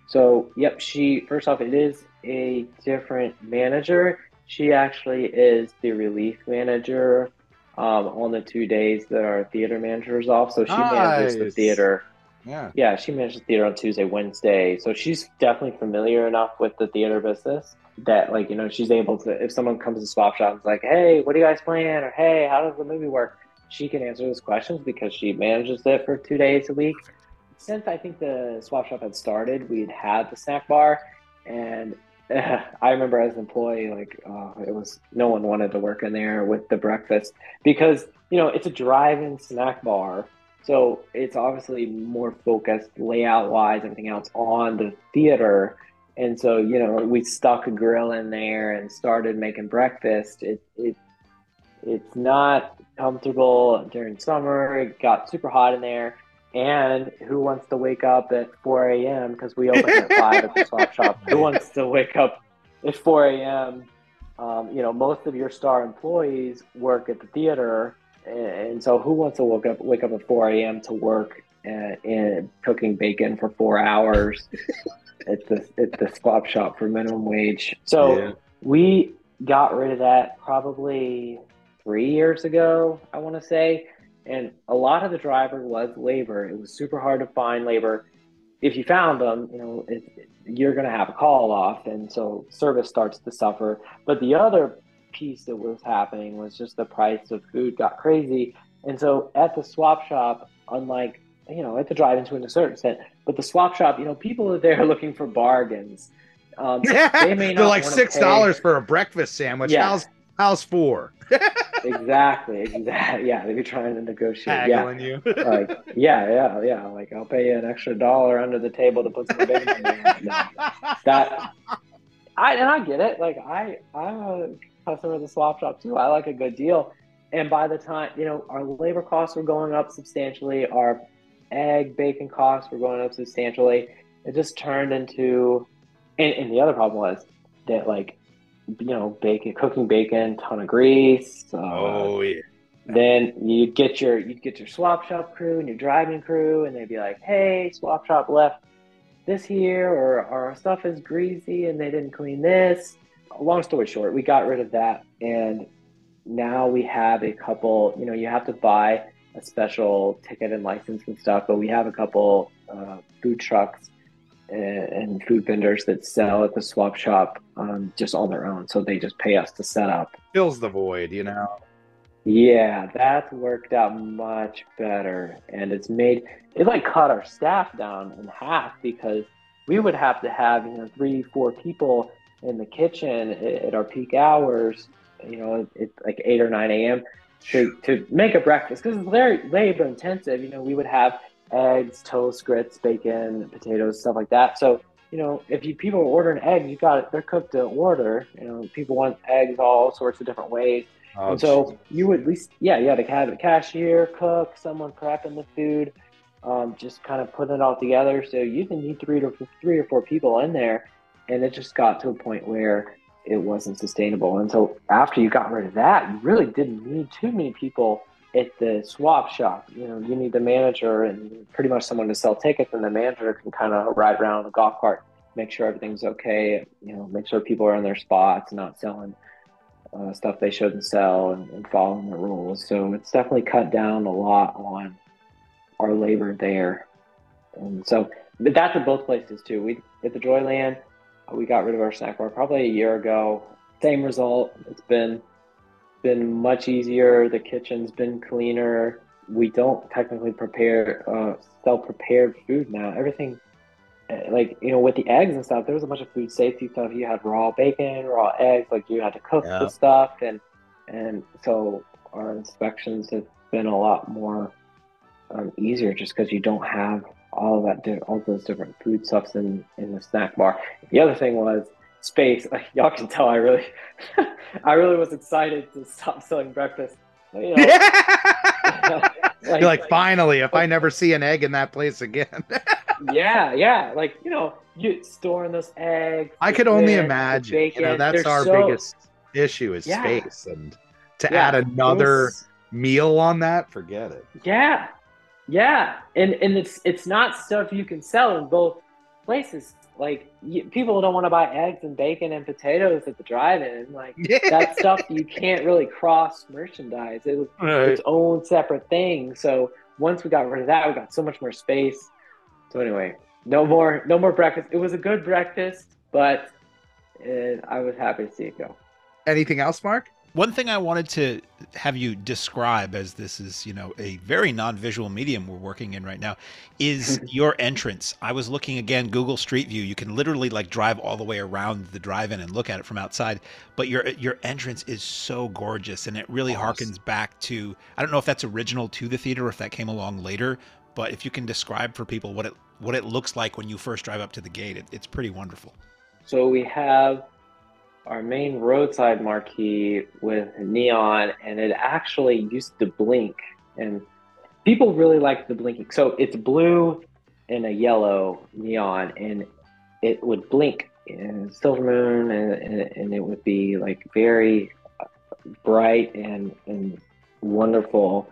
So, yep, she, first off, it is a different manager. She actually is the relief manager um, on the two days that our theater manager is off. So she manages the theater. Yeah. Yeah, she manages the theater on Tuesday, Wednesday. So she's definitely familiar enough with the theater business that, like, you know, she's able to, if someone comes to swap shop and is like, hey, what do you guys plan? Or hey, how does the movie work? She can answer those questions because she manages it for two days a week since I think the swap shop had started, we'd had the snack bar, and I remember as an employee, like uh, it was no one wanted to work in there with the breakfast because you know it's a drive-in snack bar, so it's obviously more focused layout-wise, everything else on the theater, and so you know we stuck a grill in there and started making breakfast. It it it's not comfortable during summer. It got super hot in there. And who wants to wake up at 4 a.m. because we open at 5 at the swap shop? Who wants to wake up at 4 a.m.? Um, you know, most of your star employees work at the theater. And, and so who wants to wake up, wake up at 4 a.m. to work uh, in cooking bacon for four hours at the, at the swap shop for minimum wage? So Yeah. we got rid of that probably three years ago, I want to say. And a lot of the driver was labor. It was super hard to find labor. If you found them, you know, it, you're going to have a call off. And so service starts to suffer. But the other piece that was happening was just the price of food got crazy. And so at the swap shop, unlike, you know, at the drive-in to a certain extent, but the swap shop, you know, people are there looking for bargains. Um, they may They're like six dollars for a breakfast sandwich. Yeah. How's how's four? exactly, exactly. Yeah, they'd be trying to negotiate. Yeah, you. like yeah, yeah, yeah. Like I'll pay you an extra dollar under the table to put some bacon in there. No, that I and I get it. Like I, I'm a customer of the swap shop too. I like a good deal. And by the time you know our labor costs were going up substantially, our egg bacon costs were going up substantially. It just turned into, and, and the other problem was that like, you know, bacon cooking bacon, ton of grease. Uh, oh yeah. then you'd get your you'd get your swap shop crew and your driving crew, and they'd be like, "Hey, swap shop left this here, or our stuff is greasy and they didn't clean this." Long story short, we got rid of that, and now we have a couple. You know, you have to buy a special ticket and license and stuff, but we have a couple uh, food trucks and, and food vendors that sell at the swap shop um, just on their own. So they just pay us to set up. Fills the void, you know. Yeah, that's worked out much better. And it's made it like cut our staff down in half because we would have to have, you know, three, four people in the kitchen at, at our peak hours, you know, it's like eight or nine AM to, to make a breakfast because it's very labor intensive. You know, we would have eggs, toast, grits, bacon, potatoes, stuff like that. So, you know, if you people order an egg, you got it, they're cooked to order. You know, people want eggs all sorts of different ways. Oh, And so you would at least, yeah, you had to have a cashier, cook, someone prepping the food, um, just kind of putting it all together. So you didn't need three or three or four people in there, and it just got to a point where it wasn't sustainable. And so after you got rid of that, you really didn't need too many people at the swap shop. You know, you need the manager and pretty much someone to sell tickets, and the manager can kind of ride around the golf cart, make sure everything's okay. You know, make sure people are in their spots, not selling uh, stuff they shouldn't sell and, and following the rules. So it's definitely cut down a lot on our labor there. And so, but that's at both places too. We at the Joy-Lan, we got rid of our snack bar probably a year ago. Same result. It's been been much easier. The kitchen's been cleaner. We don't technically prepare uh, sell prepared food now. Everything uh, like you know with the eggs and stuff there was a bunch of food safety stuff you had raw bacon raw eggs like you had to cook Yeah. the stuff and and so our inspections have been a lot more um, easier just because you don't have all of that all those different food stuffs in in the snack bar the other thing was space. Like, y'all can tell, I really, I really was excited to stop selling breakfast. You know, You're like, finally, if I never see an egg in that place again. yeah, yeah, like you know, you storing those eggs. I could only imagine. You know, that's they're our so- biggest issue is Yeah. space, and to Yeah, add another was- meal on that, forget it. Yeah, yeah, and and it's it's not stuff you can sell in both places. Like you, people don't want to buy eggs and bacon and potatoes at the drive-in. Like that stuff you can't really cross merchandise. It was its own separate thing. So once we got rid of that, we got so much more space. So anyway, no more no more breakfast. It was a good breakfast, but uh I was happy to see it go. Anything else, Mark? One thing I wanted to have you describe, as this is, you know, a very non-visual medium we're working in right now, is mm-hmm. your entrance. I was looking again, Google Street View. You can literally like drive all the way around the drive-in and look at it from outside. But your your entrance is so gorgeous, and it really Awesome. harkens back to. I don't know if that's original to the theater or if that came along later. But if you can describe for people what it what it looks like when you first drive up to the gate, it, it's pretty wonderful. So we have our main roadside marquee with neon, and it actually used to blink. And people really liked the blinking. So it's blue and a yellow neon, and it would blink in silver moon, and, and, and it would be like very bright and and wonderful.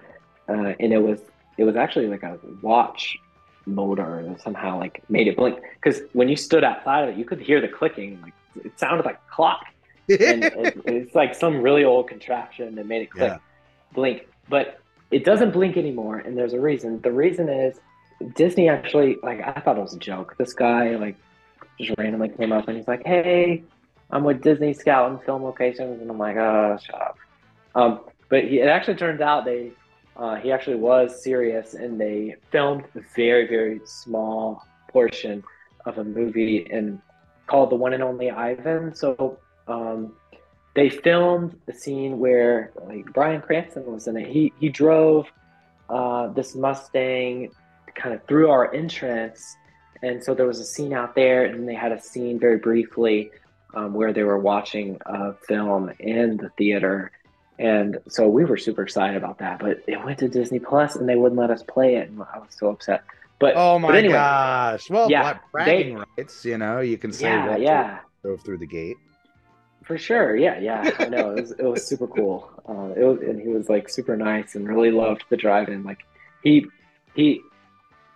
Uh, and it was it was actually like a watch motor that somehow like made it blink because when you stood outside of it you could hear the clicking like it sounded like a clock. And it, it's like some really old contraption that made it click Yeah. blink. But it doesn't blink anymore and there's a reason. The reason is disney actually like i thought it was a joke. This guy like just randomly came up and he's like hey i'm with disney scout and film locations and i'm like oh shut up. Um, but he, it actually turns out they uh, he actually was serious and they filmed a very very small portion of a movie and called the one and only ivan. So um, they filmed the scene where like bryan cranston was in it. He, he drove uh, this mustang kind of through our entrance. And so there was a scene out there and they had a scene very briefly um, where they were watching a film in the theater. And so we were super excited about that, but it went to Disney Plus and they wouldn't let us play it, and I was so upset. But oh my but anyway, gosh! Well, Yeah, bra- bragging rights. You know, you can say yeah, what yeah, drove through the gate. for sure, yeah, yeah. I know it was it was super cool. Uh, it was, and he was like super nice and really loved the drive-in. Like he he,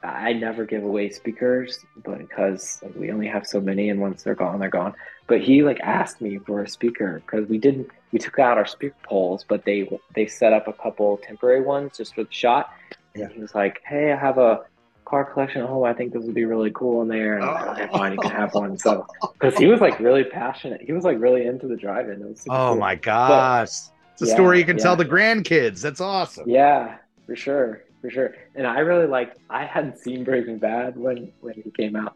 I never give away speakers, but because like, we only have so many, and once they're gone, they're gone. But he like asked me for a speaker because we didn't we took out our speaker poles, but they they set up a couple temporary ones just for the shot. And Yeah. he was like, "Hey, I have a car collection at home. I think this would be really cool in there." And I'm like, you can have one." So because he was like really passionate, he was like really into the drive-in. It was super Oh cool. my gosh! it's a Yeah, story you can yeah. tell the grandkids. That's awesome. Yeah, for sure, for sure. And I really like. I hadn't seen Breaking Bad when when he came out,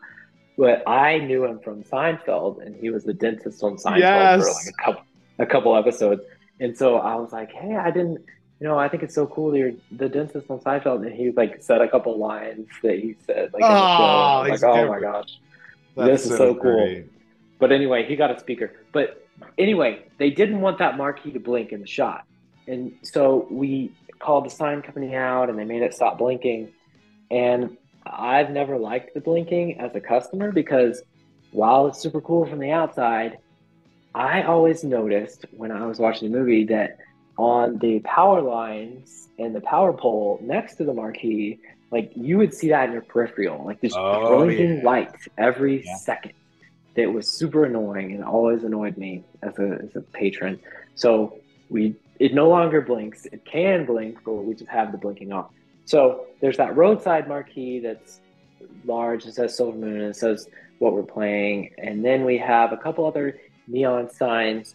but I knew him from Seinfeld, and he was the dentist on Seinfeld for like a couple a couple episodes. And so I was like, hey, I didn't. You know, I think it's so cool that you're the dentist on Seinfeld, and he like said a couple lines that he said like in the show. Oh, I was he's like, oh my gosh. That's This is so cool. But anyway, he got a speaker. But anyway, they didn't want that marquee to blink in the shot. And so we called the sign company out and they made it stop blinking. And I've never liked the blinking as a customer because while it's super cool from the outside, I always noticed when I was watching the movie that on the power lines and the power pole next to the marquee, like you would see that in your peripheral, like this Oh, blinking yeah. light every Yeah. second. That was super annoying and always annoyed me as a as a patron. So we it no longer blinks. It can blink, but we just have the blinking off. So there's that roadside marquee that's large. It says Silver Moon and it says what we're playing. And then we have a couple other neon signs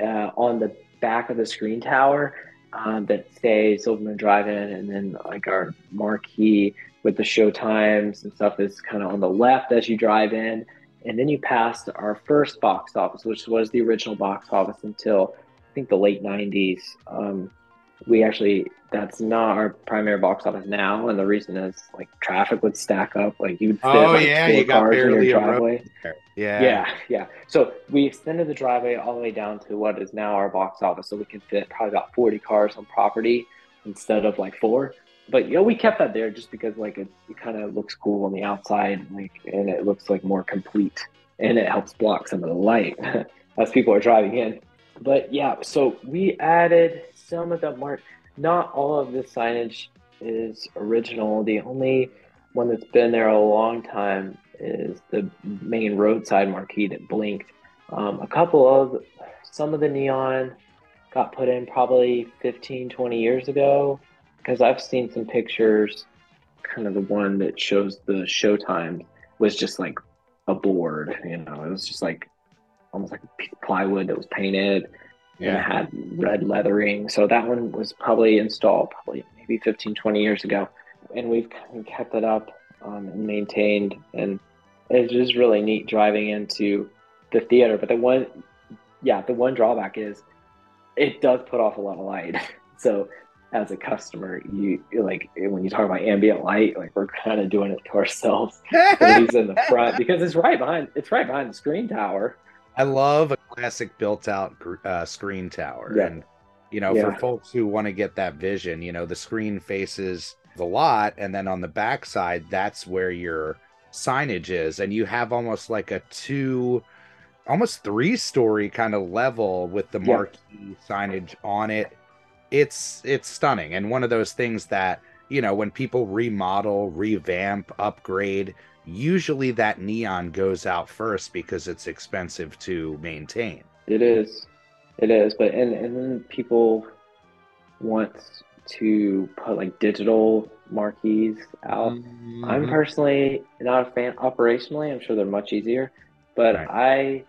uh, on the back of the screen tower um, that say Silver Moon Drive-In, and then like our marquee with the show times and stuff is kind of on the left as you drive in. And then you pass our first box office, which was the original box office until I think the late 90s. Um, we actually that's not our primary box office now, and the reason is like traffic would stack up. Like you'd fit Oh, like yeah, you got cars in barely your a road. Yeah. Yeah, yeah. So we extended the driveway all the way down to what is now our box office, so we can fit probably about forty cars on property instead of like four. But you know, we kept that there just because like it, it kind of looks cool on the outside, like, and it looks like more complete, and it helps block some of the light as people are driving in. But yeah, so we added some of the mark. Not all of the signage is original. The only one that's been there a long time is the main roadside marquee that blinked. Um, a couple of some of the neon got put in probably 15, 20 years ago because I've seen some pictures. Kind of the one that shows the showtime was just like a board, you know, it was just like almost like a plywood that was painted and it had red leathering. So that one was probably installed probably maybe 15, 20 years ago. And we've kind of kept it up um, and maintained. And it's just really neat driving into the theater. But the one, yeah, the one drawback is it does put off a lot of light. So as a customer, you like when you talk about ambient light, like we're kind of doing it to ourselves. Least in the front because it's right behind it's right behind the screen tower. I love a classic built out uh, screen tower. Yeah. And, you know, Yeah. for folks who want to get that vision, you know, the screen faces the lot. And then on the back side, that's where your signage is. And you have almost like a two, almost three story kind of level with the Yeah. marquee signage on it. It's, it's stunning. And one of those things that, you know, when people remodel, revamp, upgrade, usually that neon goes out first because it's expensive to maintain. It is, it is. But and and then people want to put like digital marquees out. I'm Mhm. personally not a fan operationally. I'm sure they're much easier, but Right. I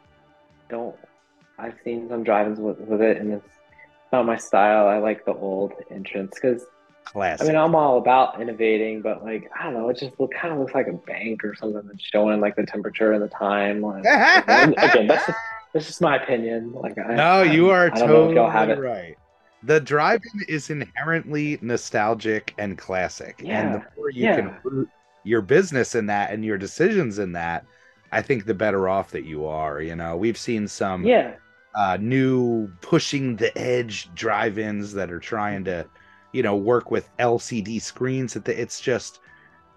don't. I've seen some drive-ins with, with it, and it's not my style. I like the old entrance because I mean I'm all about innovating, but like I don't know, it just look, kind of looks like a bank or something that's showing like the temperature and the time. Like, again, that's just, that's just my opinion. Like I, no, you are I don't know if y'all totally right. The drive-in is inherently nostalgic and classic, and the more you yeah. can root your business in that and your decisions in that, I think the better off that you are. You know, we've seen some Yeah, uh, new pushing the edge drive-ins that are trying to, you know, work with LCD screens. That it's just,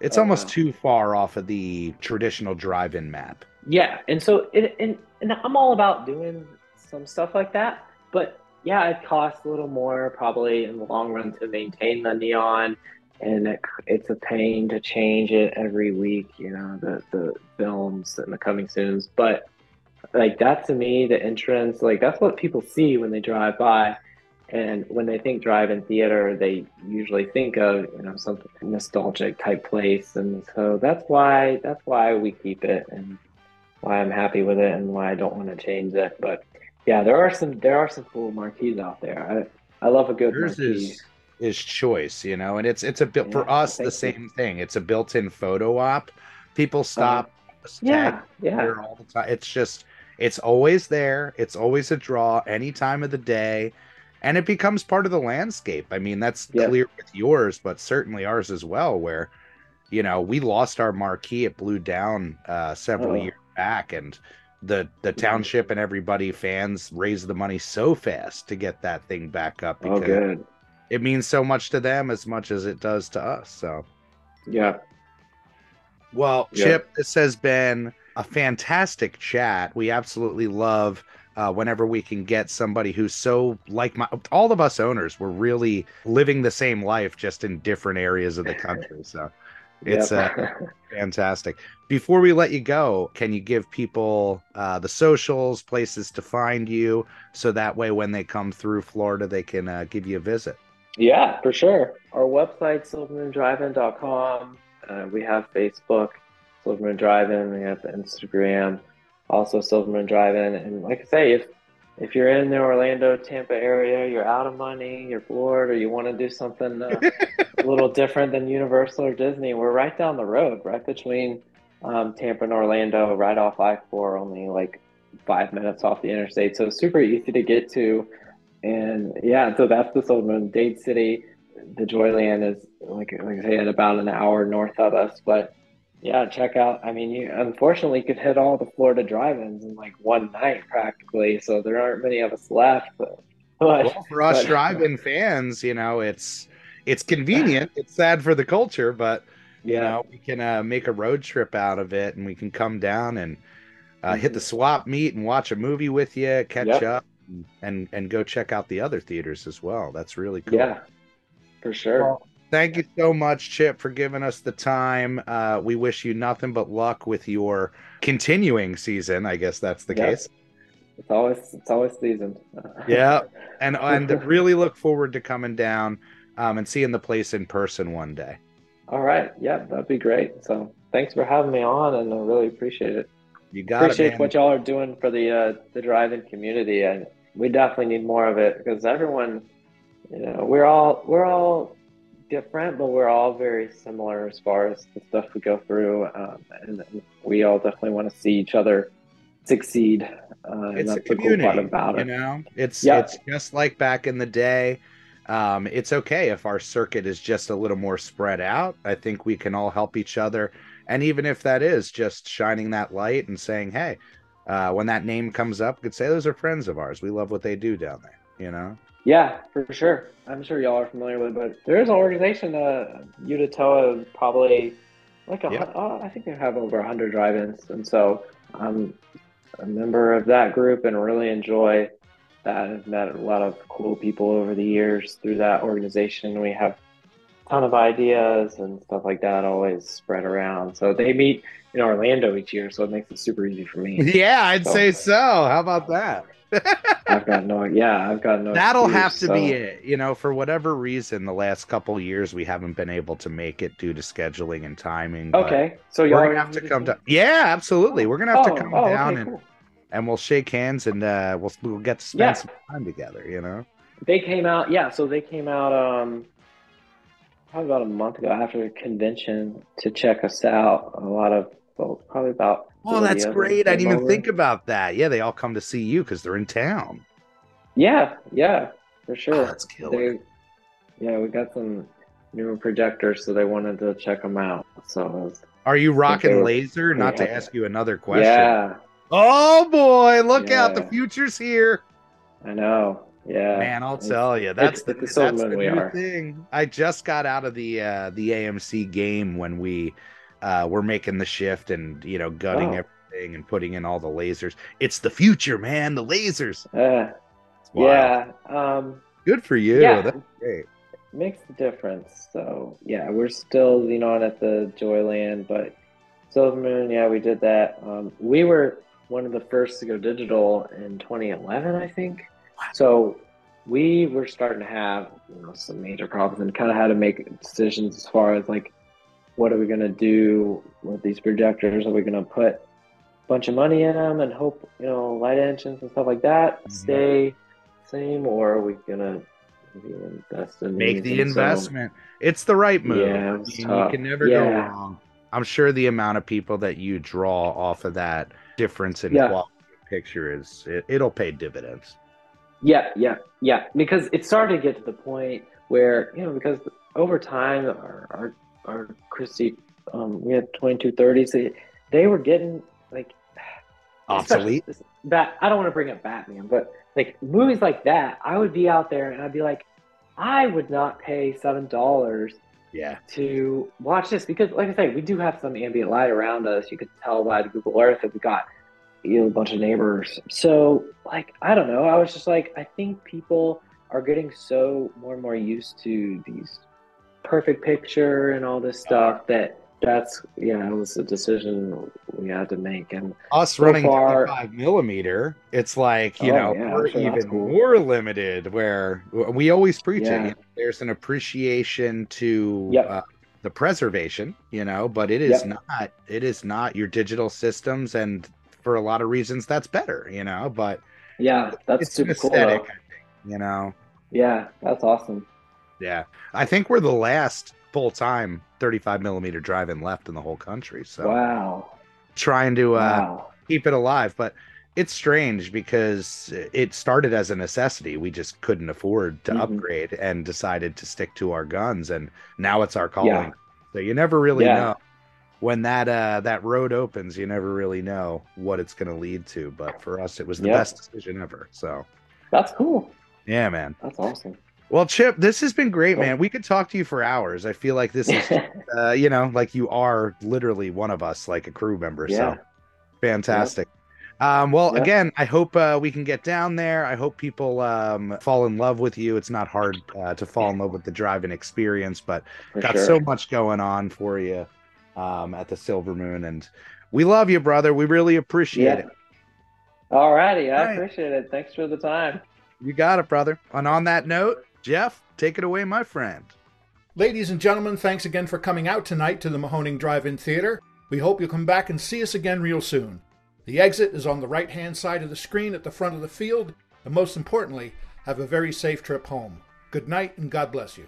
it's Oh, almost wow. too far off of the traditional drive-in map. yeah, and so it, and and I'm all about doing some stuff like that, but yeah, it costs a little more probably in the long run to maintain the neon, and it, it's a pain to change it every week. You know the the films and the coming soons, but like that to me, the entrance, like that's what people see when they drive by. And when they think drive-in theater, they usually think of you know some nostalgic type place, and so that's why that's why we keep it, and why I'm happy with it, and why I don't want to change it. But yeah, there are some there are some cool marquees out there. I I love a good Yours marquee. is is choice, you know, and it's it's a bit for us the thank you. same thing. It's a built-in photo op. People uh, stop, yeah, yeah, there all the time. It's just it's always there. It's always a draw any time of the day, and it becomes part of the landscape. I mean, that's Yeah. clear with yours, but certainly ours as well. Where you know we lost our marquee, it blew down uh, several Oh. years back, and the the township and everybody fans raised the money so fast to get that thing back up oh because good, it means so much to them as much as it does to us. So, yeah. well, Yeah. Chip, this has been a fantastic chat. We absolutely love uh, whenever we can get somebody who's so like my all of us owners. We're really living the same life, just in different areas of the country. So, it's uh, fantastic. Before we let you go, can you give people uh, the socials, places to find you, so that way when they come through Florida, they can uh, give you a visit? Yeah, for sure. Our website, silvermoondrivein.com. Uh, we have Facebook, Silver Moon Drive-In. We have Instagram, also Silver Moon Drive-In. And like I say, if if you're in the Orlando, Tampa area, you're out of money, you're bored, or you want to do something uh, a little different than Universal or Disney, we're right down the road, right between um, Tampa and Orlando, right off I-4, only like five minutes off the interstate. So super easy to get to and yeah, so that's the Silvermoon. Dade City, the Joy-Lan is like like I said, about an hour north of us. But yeah, check out. I mean, you unfortunately could hit all the Florida drive-ins in like one night practically. So there aren't many of us left. But, but well, for us but- drive-in fans, you know, it's it's convenient. It's sad for the culture, but you Yeah. know, we can uh, make a road trip out of it, and we can come down and uh, hit the swap meet and watch a movie with you, catch Yep. up, and, and and go check out the other theaters as well. That's really cool. yeah, for sure. Well, Thank you so much, Chip, for giving us the time. Uh, we wish you nothing but luck with your continuing season. I guess that's the Yep. case. it's always it's always seasoned. Yeah, and and really look forward to coming down um, and seeing the place in person one day. All right. Yeah, that'd be great. So thanks for having me on, and I really appreciate it. You got appreciate it, what y'all are doing for the uh, the drive-in community, and we definitely need more of it because everyone, you know, we're all we're all different, but we're all very similar as far as the stuff we go through, um, and, and we all definitely want to see each other succeed. Uh, it's a cool community, part about you know. It's Yeah. it's just like back in the day. Um, it's okay if our circuit is just a little more spread out. I think we can all help each other, and even if that is just shining that light and saying, "Hey," uh, when that name comes up, could say those are friends of ours. We love what they do down there. You know. Yeah, for sure. I'm sure y'all are familiar with it, but there is an organization, uh, UDITOA, probably like a, Yeah. oh, I think they have over 100 drive-ins. And so I'm a member of that group and really enjoy that. I've met a lot of cool people over the years through that organization. We have a ton of ideas and stuff like that always spread around. So they meet in Orlando each year, so it makes it super easy for me. Yeah, I'd So- say so. How about that? I've got no, yeah, I've got no. That'll excuse, have to be it. You know, for whatever reason, the last couple years we haven't been able to make it due to scheduling and timing. Okay, so We're gonna have to come down. Yeah, absolutely. We're gonna have Oh, to come oh, okay, down and, cool. and we'll shake hands and uh, we'll we'll get to spend Yeah. some time together. You know. They came out, yeah. So they came out um, probably about a month ago after the convention to check us out. A lot of folks, probably about. Oh, that's great. I didn't even over. think about that. Yeah, they all come to see you because they're in town. Yeah, yeah, for sure. Oh, that's killer. They, yeah, we got some new projectors, so they wanted to check them out. So was, Are you rocking laser? Not to ask you another question. yeah, Oh boy, look out! The future's here. I know. Yeah, Man, I'll It's- tell you, that's the, it's the that's the new are. thing. I just got out of the uh, the AMC game when we uh, were making the shift and you know gutting Oh. everything and putting in all the lasers. It's the future, man. The lasers. Uh, yeah. Um, good for you. Yeah. That's great. makes the difference. So yeah, we're still you know at the Joy-Lan, but Silver Moon, yeah, we did that. Um, we were one of the first to go digital in 2011, I think. So we were starting to have you know some major problems and kind of had to make decisions as far as like what are we going to do with these projectors? Are we going to put a bunch of money in them and hope you know light engines and stuff like that stay same, or are we going to invest in Make the And so- investment. it's the right move. Yeah, you can never yeah. go wrong. I'm sure the amount of people that you draw off of that difference in Yeah. quality picture is it, it'll pay dividends. Yeah, yeah, yeah. Because it started to get to the point where you know, because over time, our our, our Christie, um, we had twenty two thirties. They, they were getting like Obsolete. Bat. I don't want to bring up Batman, but like movies like that, I would be out there and I'd be like, I would not pay seven dollars Yeah. to watch this because, like I say, we do have some ambient light around us. You could tell by the Google Earth that we got you know a bunch of neighbors. So, like, I don't know. I was just like, I think people are getting so more and more used to these perfect picture and all this stuff that that's yeah, it was a decision we had to make. And us So running far- 25 millimeter it's like you Oh, know yeah, we're sure even cool. more limited where we always preach Yeah. it you know, there's an appreciation to Yep. uh, the preservation you know but it is Yep. not it is not your digital systems and for a lot of reasons that's better you know but yeah, that's super cool. Though. You know Yeah, that's awesome. Yeah i think we're the last full-time 35 millimeter drive-in left in the whole country so Wow. trying to uh wow. keep it alive. But it's strange because it started as a necessity. We just couldn't afford to Mhm. upgrade and decided to stick to our guns, and now it's our calling. Yeah. So you never really Yeah. know when that uh that road opens. You never really know what it's going to lead to. But for us, it was the Yeah. best decision ever. So That's cool. yeah, man. That's awesome. Well, Chip, this has been great, man. We could talk to you for hours. I feel like this is, uh, you know, like you are literally one of us, like a crew member. Yeah. So fantastic. Um, well, Yeah. again, I hope uh, we can get down there. I hope people um, fall in love with you. It's not hard uh, to fall in love with the driving experience, but For got sure. so much going on for you um, at the Silver Moon, and we love you, brother. We really appreciate Yeah. it. All righty. I Right. appreciate it. Thanks for the time. You got it, brother. And on that note, Jeff, take it away, my friend. Ladies and gentlemen, thanks again for coming out tonight to the Mahoning Drive In Theater. We hope you'll come back and see us again real soon. The exit is on the right hand side of the screen at the front of the field, and most importantly, have a very safe trip home. Good night and God bless you.